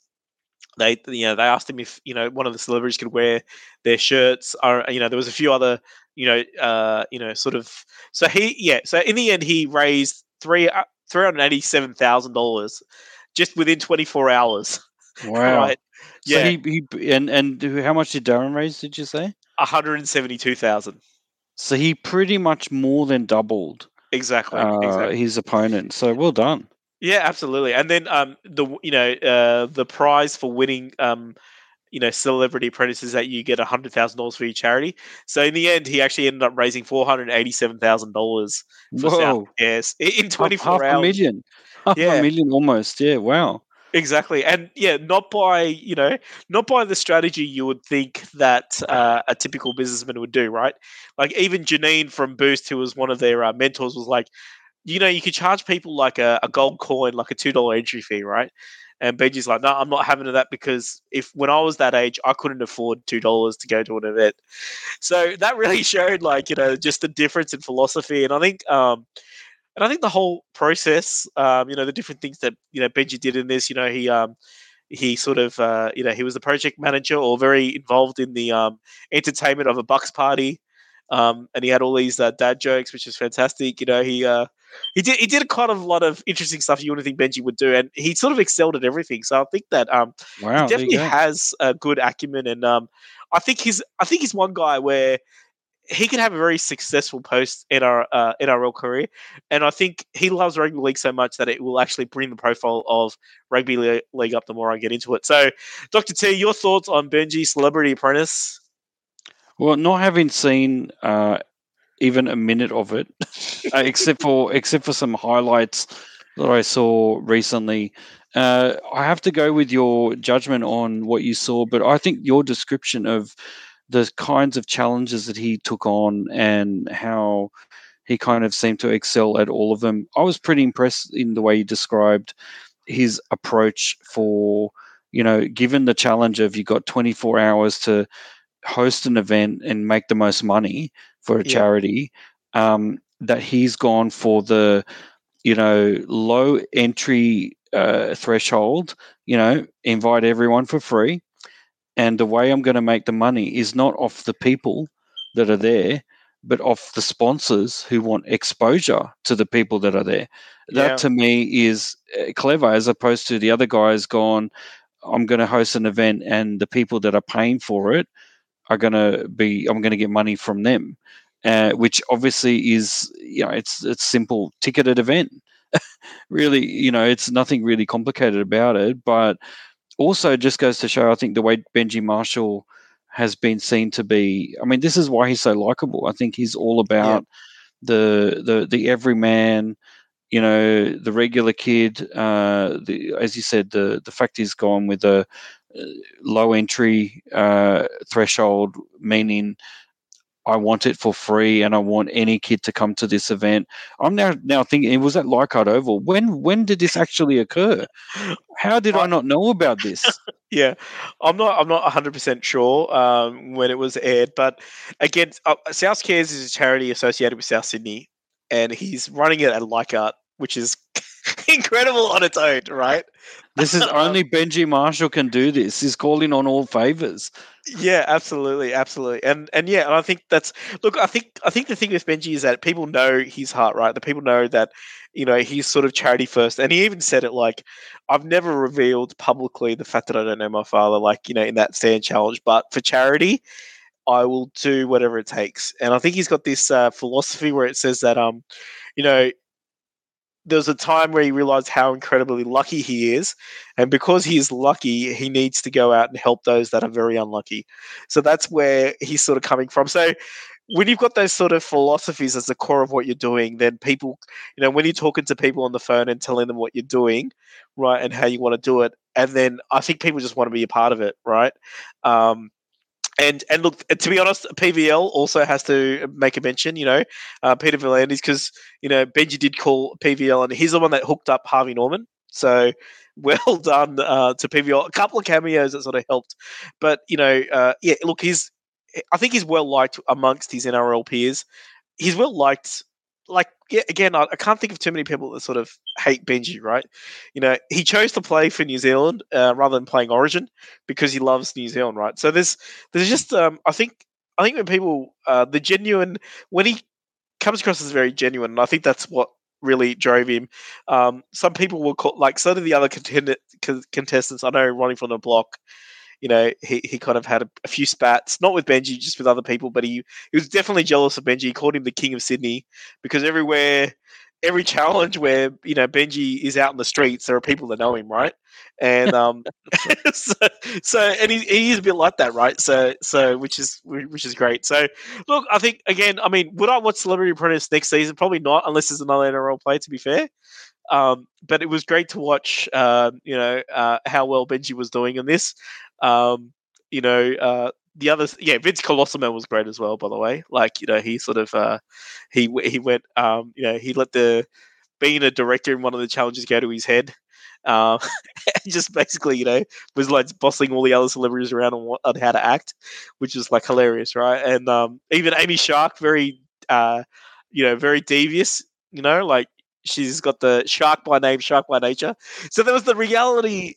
They, you know, they asked him if you know one of the celebrities could wear their shirts. Or you know, there was a few other, you know, uh, you know, sort of. So he, yeah. So in the end, he raised three uh, three hundred eighty seven thousand dollars just within twenty four hours. Wow. right? So yeah. He, he and and how much did Darren raise? Did you say? One hundred and seventy-two thousand. So he pretty much more than doubled exactly, uh, exactly. his opponent. So well done. Yeah, absolutely. And then um the you know uh the prize for winning um you know, celebrity apprentices that you get hundred thousand dollars for your charity. So in the end, he actually ended up raising four hundred eighty-seven thousand dollars for South Yes in twenty-four half, hours. a million, half yeah. a million almost. Yeah, wow. Exactly, and yeah, not by you know, not by the strategy you would think that uh, a typical businessman would do, right? Like even Janine from Boost, who was one of their uh, mentors, was like, you know, you could charge people like a, a gold coin, like a two dollar entry fee, right? And Benji's like, no, I'm not having that because if when I was that age, I couldn't afford two dollars to go to an event. So that really showed, like, you know, just the difference in philosophy. And I think, um, and I think the whole process, um, you know, the different things that you know Benji did in this, you know, he um, he sort of, uh, you know, he was the project manager or very involved in the um, entertainment of a Bucks party. Um, and he had all these uh, dad jokes, which is fantastic. You know, he uh, he did he did quite a lot of interesting stuff you wouldn't think Benji would do, and he sort of excelled at everything. So I think that um, wow, he definitely has a good acumen, and um, I think he's I think he's one guy where he can have a very successful post in our uh, NRL career, and I think he loves rugby league so much that it will actually bring the profile of rugby league up. The more I get into it, so Doctor T, your thoughts on Benji Celebrity Apprentice? Well, not having seen uh, even a minute of it, uh, except for except for some highlights that I saw recently. Uh, I have to go with your judgment on what you saw, but I think your description of the kinds of challenges that he took on and how he kind of seemed to excel at all of them. I was pretty impressed in the way he described his approach for, you know, given the challenge of you got 24 hours to host an event and make the most money for a yeah. charity, um, that he's gone for the, you know, low entry uh, threshold, you know, invite everyone for free. And the way I'm going to make the money is not off the people that are there, but off the sponsors who want exposure to the people that are there. That yeah. to me is uh, clever as opposed to the other guys gone, I'm going to host an event and the people that are paying for it are going to be I'm going to get money from them, uh, which obviously is you know it's it's simple ticketed event. really, you know, it's nothing really complicated about it, but also just goes to show I think the way Benji Marshall has been seen to be. I mean, this is why he's so likable. I think he's all about yeah. the the the everyman you know the regular kid uh the as you said the the fact he's gone with a low entry uh, threshold, meaning I want it for free and I want any kid to come to this event. I'm now now thinking was at Leichhardt Oval. When when did this actually occur? How did I, I not know about this? yeah, I'm not I'm not 100 percent sure um, when it was aired, but again, uh, South Cares is a charity associated with South Sydney, and he's running it at Leichhardt, which is incredible on its own, right? This is only Benji Marshall can do this. He's calling on all favors. Yeah, absolutely, absolutely, and and yeah, and I think that's look. I think I think the thing with Benji is that people know his heart, right? The people know that you know he's sort of charity first, and he even said it like, "I've never revealed publicly the fact that I don't know my father," like you know in that Stan challenge, but for charity. I will do whatever it takes, and I think he's got this uh, philosophy where it says that, um, you know, there was a time where he realized how incredibly lucky he is. And because he is lucky, he needs to go out and help those that are very unlucky. So that's where he's sort of coming from. So when you've got those sort of philosophies as the core of what you're doing, then people, you know, when you're talking to people on the phone and telling them what you're doing, right, and how you want to do it, and then I think people just want to be a part of it, right? Um, and and look, to be honest, PVL also has to make a mention. You know, uh, Peter V'landys because you know Benji did call PVL, and he's the one that hooked up Harvey Norman. So well done uh, to PVL. A couple of cameos that sort of helped, but you know, uh, yeah. Look, he's I think he's well liked amongst his NRL peers. He's well liked like yeah, again, I, I, can't think of too many people that sort of hate Benji, right? You know, he chose to play for New Zealand uh, rather than playing Origin because he loves New Zealand, right? So there's there's just um, I think I think when people uh, the genuine when he comes across as very genuine, and I think that's what really drove him. Um, some people will call like some of the other contend- contestants. I know Ronnie from the block you know, he, he kind of had a, a, few spats, not with Benji, just with other people, but he, he was definitely jealous of Benji. He called him the king of Sydney because everywhere, every challenge where you know Benji is out in the streets, there are people that know him, right? And um, so, so and he, he is a bit like that, right? So so which is which is great. So look, I think again, I mean, would I watch Celebrity Apprentice next season? Probably not, unless there's another NRL play. To be fair, um, but it was great to watch. Uh, you know uh, how well Benji was doing in this. Um, you know, uh, the others, yeah, Vince Colosimo was great as well. By the way, like you know, he sort of uh, he he went, um, you know, he let the being a director in one of the challenges go to his head. Uh, just basically, you know, was like bossing all the other celebrities around on, what, on how to act, which is like hilarious, right? And um, even Amy Shark, very, uh, you know, very devious, you know, like she's got the shark by name, shark by nature. So there was the reality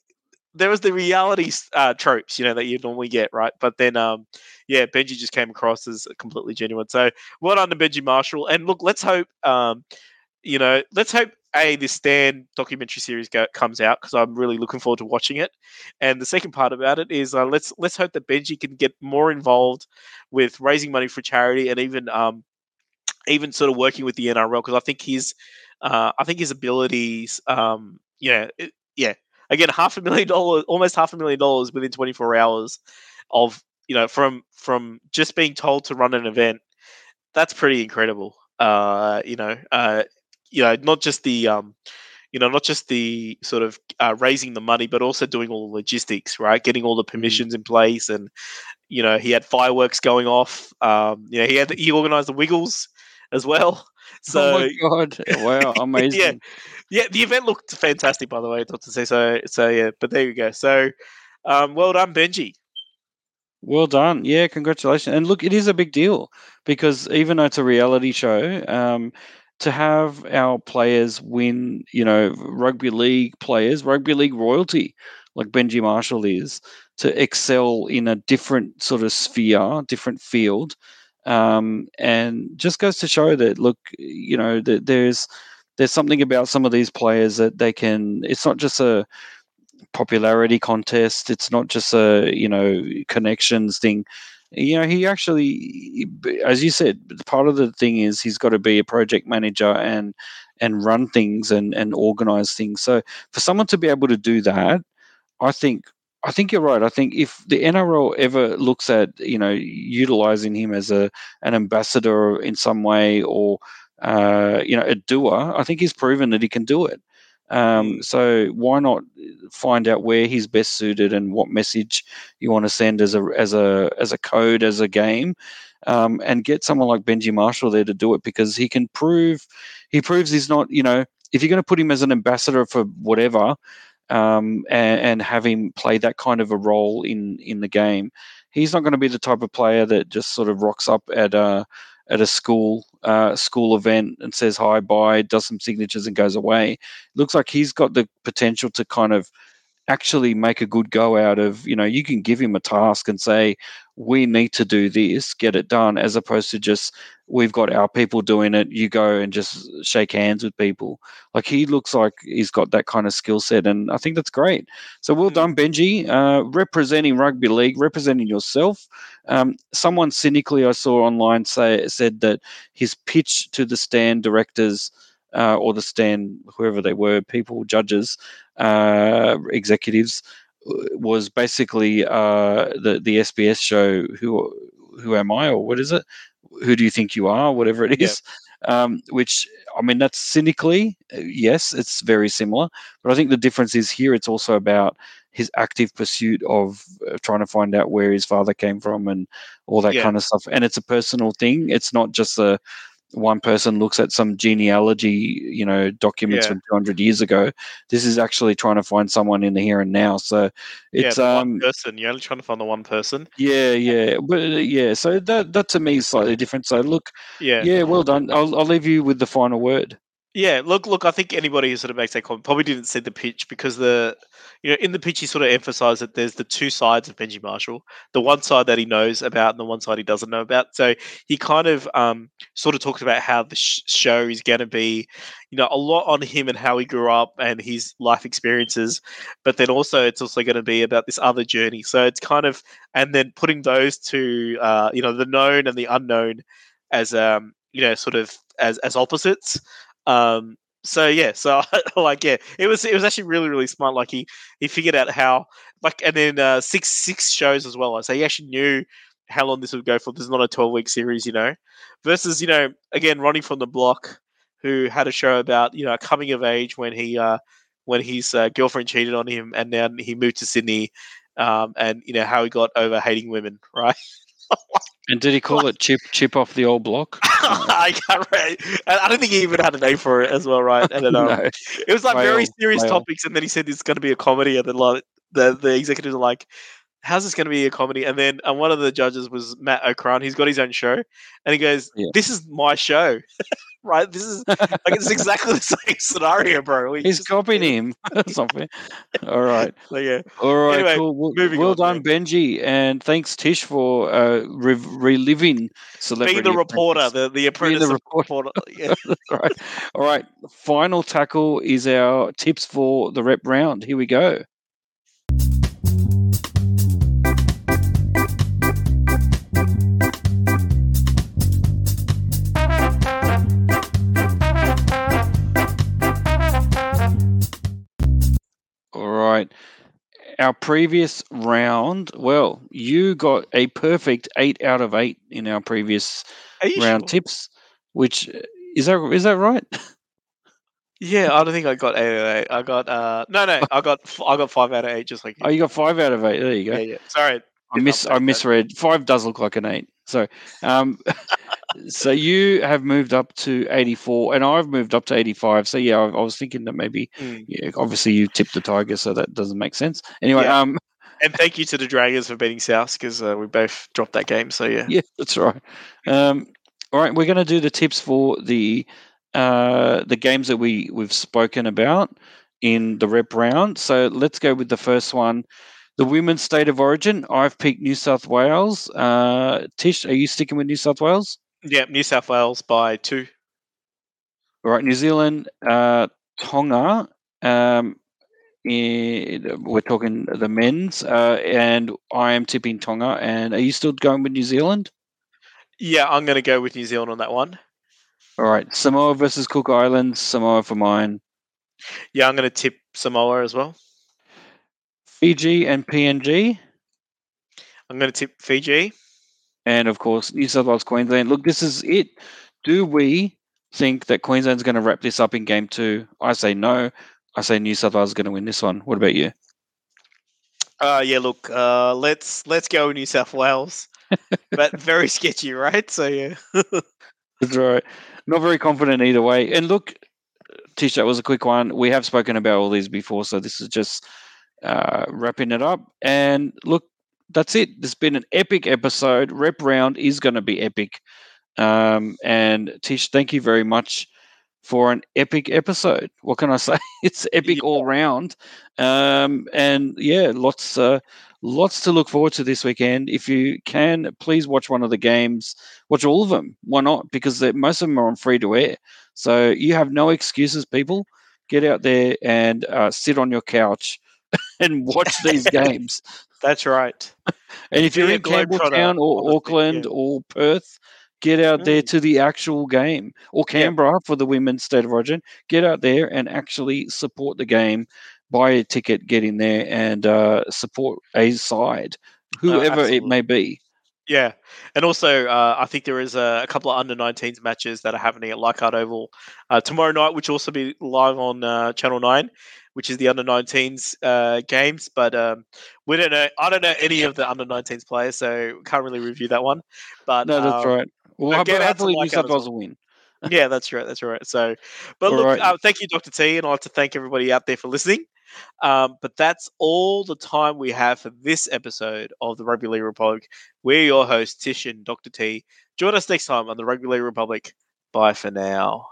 there was the reality uh, tropes, you know, that you normally get, right? But then, um, yeah, Benji just came across as completely genuine. So well done to Benji Marshall. And look, let's hope, um, you know, let's hope a this Stan documentary series go, comes out because I'm really looking forward to watching it. And the second part about it is uh, let's let's hope that Benji can get more involved with raising money for charity and even um, even sort of working with the NRL because I think his uh, I think his abilities, um, yeah, it, yeah, again, half a million dollars, almost half a million dollars within 24 hours of you know from from just being told to run an event. That's pretty incredible. Uh, you know, uh, you know, not just the um, you know, not just the sort of uh, raising the money, but also doing all the logistics, right? Getting all the mm-hmm. permissions in place, and you know, he had fireworks going off. Um, you know, he had he organized the Wiggles as well. So, oh my god! Wow, amazing. yeah, yeah. The event looked fantastic, by the way. Not to say so. So yeah, but there you go. So, um, well done, Benji. Well done. Yeah, congratulations. And look, it is a big deal because even though it's a reality show, um, to have our players win, you know, rugby league players, rugby league royalty, like Benji Marshall is, to excel in a different sort of sphere, different field, um, and just goes to show that look, you know, that there's there's something about some of these players that they can. It's not just a popularity contest. It's not just a you know connections thing. You know, he actually, as you said, part of the thing is he's got to be a project manager and and run things and and organize things. So for someone to be able to do that, I think I think you're right. I think if the NRL ever looks at you know utilizing him as a an ambassador in some way or uh, you know a doer, I think he's proven that he can do it. Um, mm. so why not find out where he's best suited and what message you want to send as a as a as a code as a game, um, and get someone like Benji Marshall there to do it because he can prove he proves he's not you know if you're going to put him as an ambassador for whatever um, and, and, have him play that kind of a role in in the game. He's not going to be the type of player that just sort of rocks up at a at a school uh, school event and says hi, bye, does some signatures and goes away. Looks like he's got the potential to kind of actually make a good go out of you know you can give him a task and say we need to do this get it done as opposed to just we've got our people doing it you go and just shake hands with people. Like he looks like he's got that kind of skill set and i think that's great. So well done benji. Uh, representing rugby league representing yourself. Um, someone cynically i saw online say said that his pitch to the Stan directors uh, or the Stan, whoever they were people judges uh, executives was basically uh, the the SBS show who who am I or what is it? Who do you think you are? Whatever it is. Um, which I mean, that's cynically uh, yes, it's very similar, but I think the difference is here. It's also about his active pursuit of uh, trying to find out where his father came from and all that yeah. kind of stuff. And it's a personal thing. It's not just a one person looks at some genealogy, you know, documents yeah. from 200 years ago. This is actually trying to find someone in the here and now. So it's yeah, um, one person. You're only trying to find the one person. Yeah, yeah, but uh, yeah. So that that to me is slightly different. So look, yeah, yeah. Well done. I'll I'll leave you with the final word. Yeah, look, look. I think anybody who sort of makes that comment probably didn't see the pitch because the, you know, in the pitch he sort of emphasised that there's the two sides of Benji Marshall, the one side that he knows about and the one side he doesn't know about. So he kind of um, sort of talked about how the sh- show is going to be, you know, a lot on him and how he grew up and his life experiences, but then also it's also going to be about this other journey. So it's kind of and then putting those two, uh, you know, the known and the unknown, as um, you know, sort of as as opposites Um, so yeah, so like yeah, it was it was actually really really smart. Like he he figured out how like and then uh, six six shows as well. So he actually knew how long this would go for. This is not a twelve week series, you know. Versus you know again Ronnie from the block, who had a show about you know coming of age when he uh when his uh, girlfriend cheated on him and then he moved to Sydney, um and you know how he got over hating women, right? And did he call it chip chip off the old block? I can't remember. I don't think he even had a name for it as well, right? And then um, no. it was like very serious topics, and then he said it's going to be a comedy, and then like the the executives are like, "How's this going to be a comedy?" And then and one of the judges was Matt O'Cron. He's got his own show, and he goes, Yeah. "This is my show." Right, this is like it's exactly the same scenario, bro. We He's just- copying him. Something. All right. Like, yeah, All right. Anyway, cool. Well, moving well on, done, Benji, and thanks Tish for uh, re- reliving celebrity. being the reporter, Apprentice. the the apprentice the of reporter. Yeah. All right. All right. Final tackle is our tips for the rep round. Here we go. All right. Our previous round, well, you got a perfect eight out of eight in our previous round sure? tips. Which is that is that right? Yeah, I don't think I got eight out of eight. I got uh no no, I got I got five out of eight, just like you. Oh, you got five out of eight. There you go. yeah, yeah. Sorry, I miss I that. misread. Five does look like an eight. So, um, so you have moved up to eighty four, and I've moved up to eighty five. So yeah, I, I was thinking that maybe, Mm. yeah, obviously you tipped the tiger, so that doesn't make sense. Anyway, Yeah. um, And thank you to the Dragons for beating South because uh, we both dropped that game. So yeah, yeah, that's right. Um, all right, we're going to do the tips for the uh, the games that we we've spoken about in the rep round. So let's go with the first one. The women's state of origin. I've picked New South Wales. Uh, Tish, are you sticking with New South Wales? Yeah, New South Wales by two. All right, New Zealand, uh, Tonga. Um, in, we're talking the men's, uh, and I am tipping Tonga. And are you still going with New Zealand? Yeah, I'm going to go with New Zealand on that one. All right, Samoa versus Cook Islands. Samoa for mine. Yeah, I'm going to tip Samoa as well. Fiji and PNG, I'm going to tip Fiji. And of course New South Wales, Queensland. Look, this is it. Do we think that Queensland's going to wrap this up in game two? I say no. I say New South Wales is going to win this one. What about you? Uh, yeah, look, uh, let's let's go New South Wales, but very sketchy, right? So yeah, That's right. Not very confident either way. And look, Tish, that was a quick one. We have spoken about all these before, so this is just uh, wrapping it up. And look, that's it. There's been an epic episode. Rep round is going to be epic. Um, and Tish, thank you very much for an epic episode. What can I say? It's epic Yeah. all round. Um, and yeah, lots, uh, lots to look forward to this weekend. If you can, please watch one of the games. Watch all of them. Why not? Because most of them are on free to air. So you have no excuses, people. Get out there and uh, sit on your couch and watch these games. That's right. And if Be you're in Campbelltown or Auckland yeah. or Perth, get out there Mm. to the actual game. Or Yeah. Canberra for the women's state of origin. Get out there and actually support the game. Buy a ticket, get in there and uh, support a side, whoever it may be. Yeah, and also uh, I think there is a, a couple of under 19s matches that are happening at Leichhardt Oval uh, tomorrow night, which will also be live on uh, Channel Nine, which is the under 19s uh, games. But um, we don't know. I don't know any of the under 19s players, so can't really review that one. But No, that's um, right. Well, but ho- get but out hopefully New South Wales will win. yeah, that's right. That's right. So, but All look, right. uh, thank you, Dr. T, and I'd like to thank everybody out there for listening. Um, but that's all the time we have for this episode of the Rugby League Republic. We're your hosts, Tish and Dr. T. Join us next time on the Rugby League Republic. Bye for now.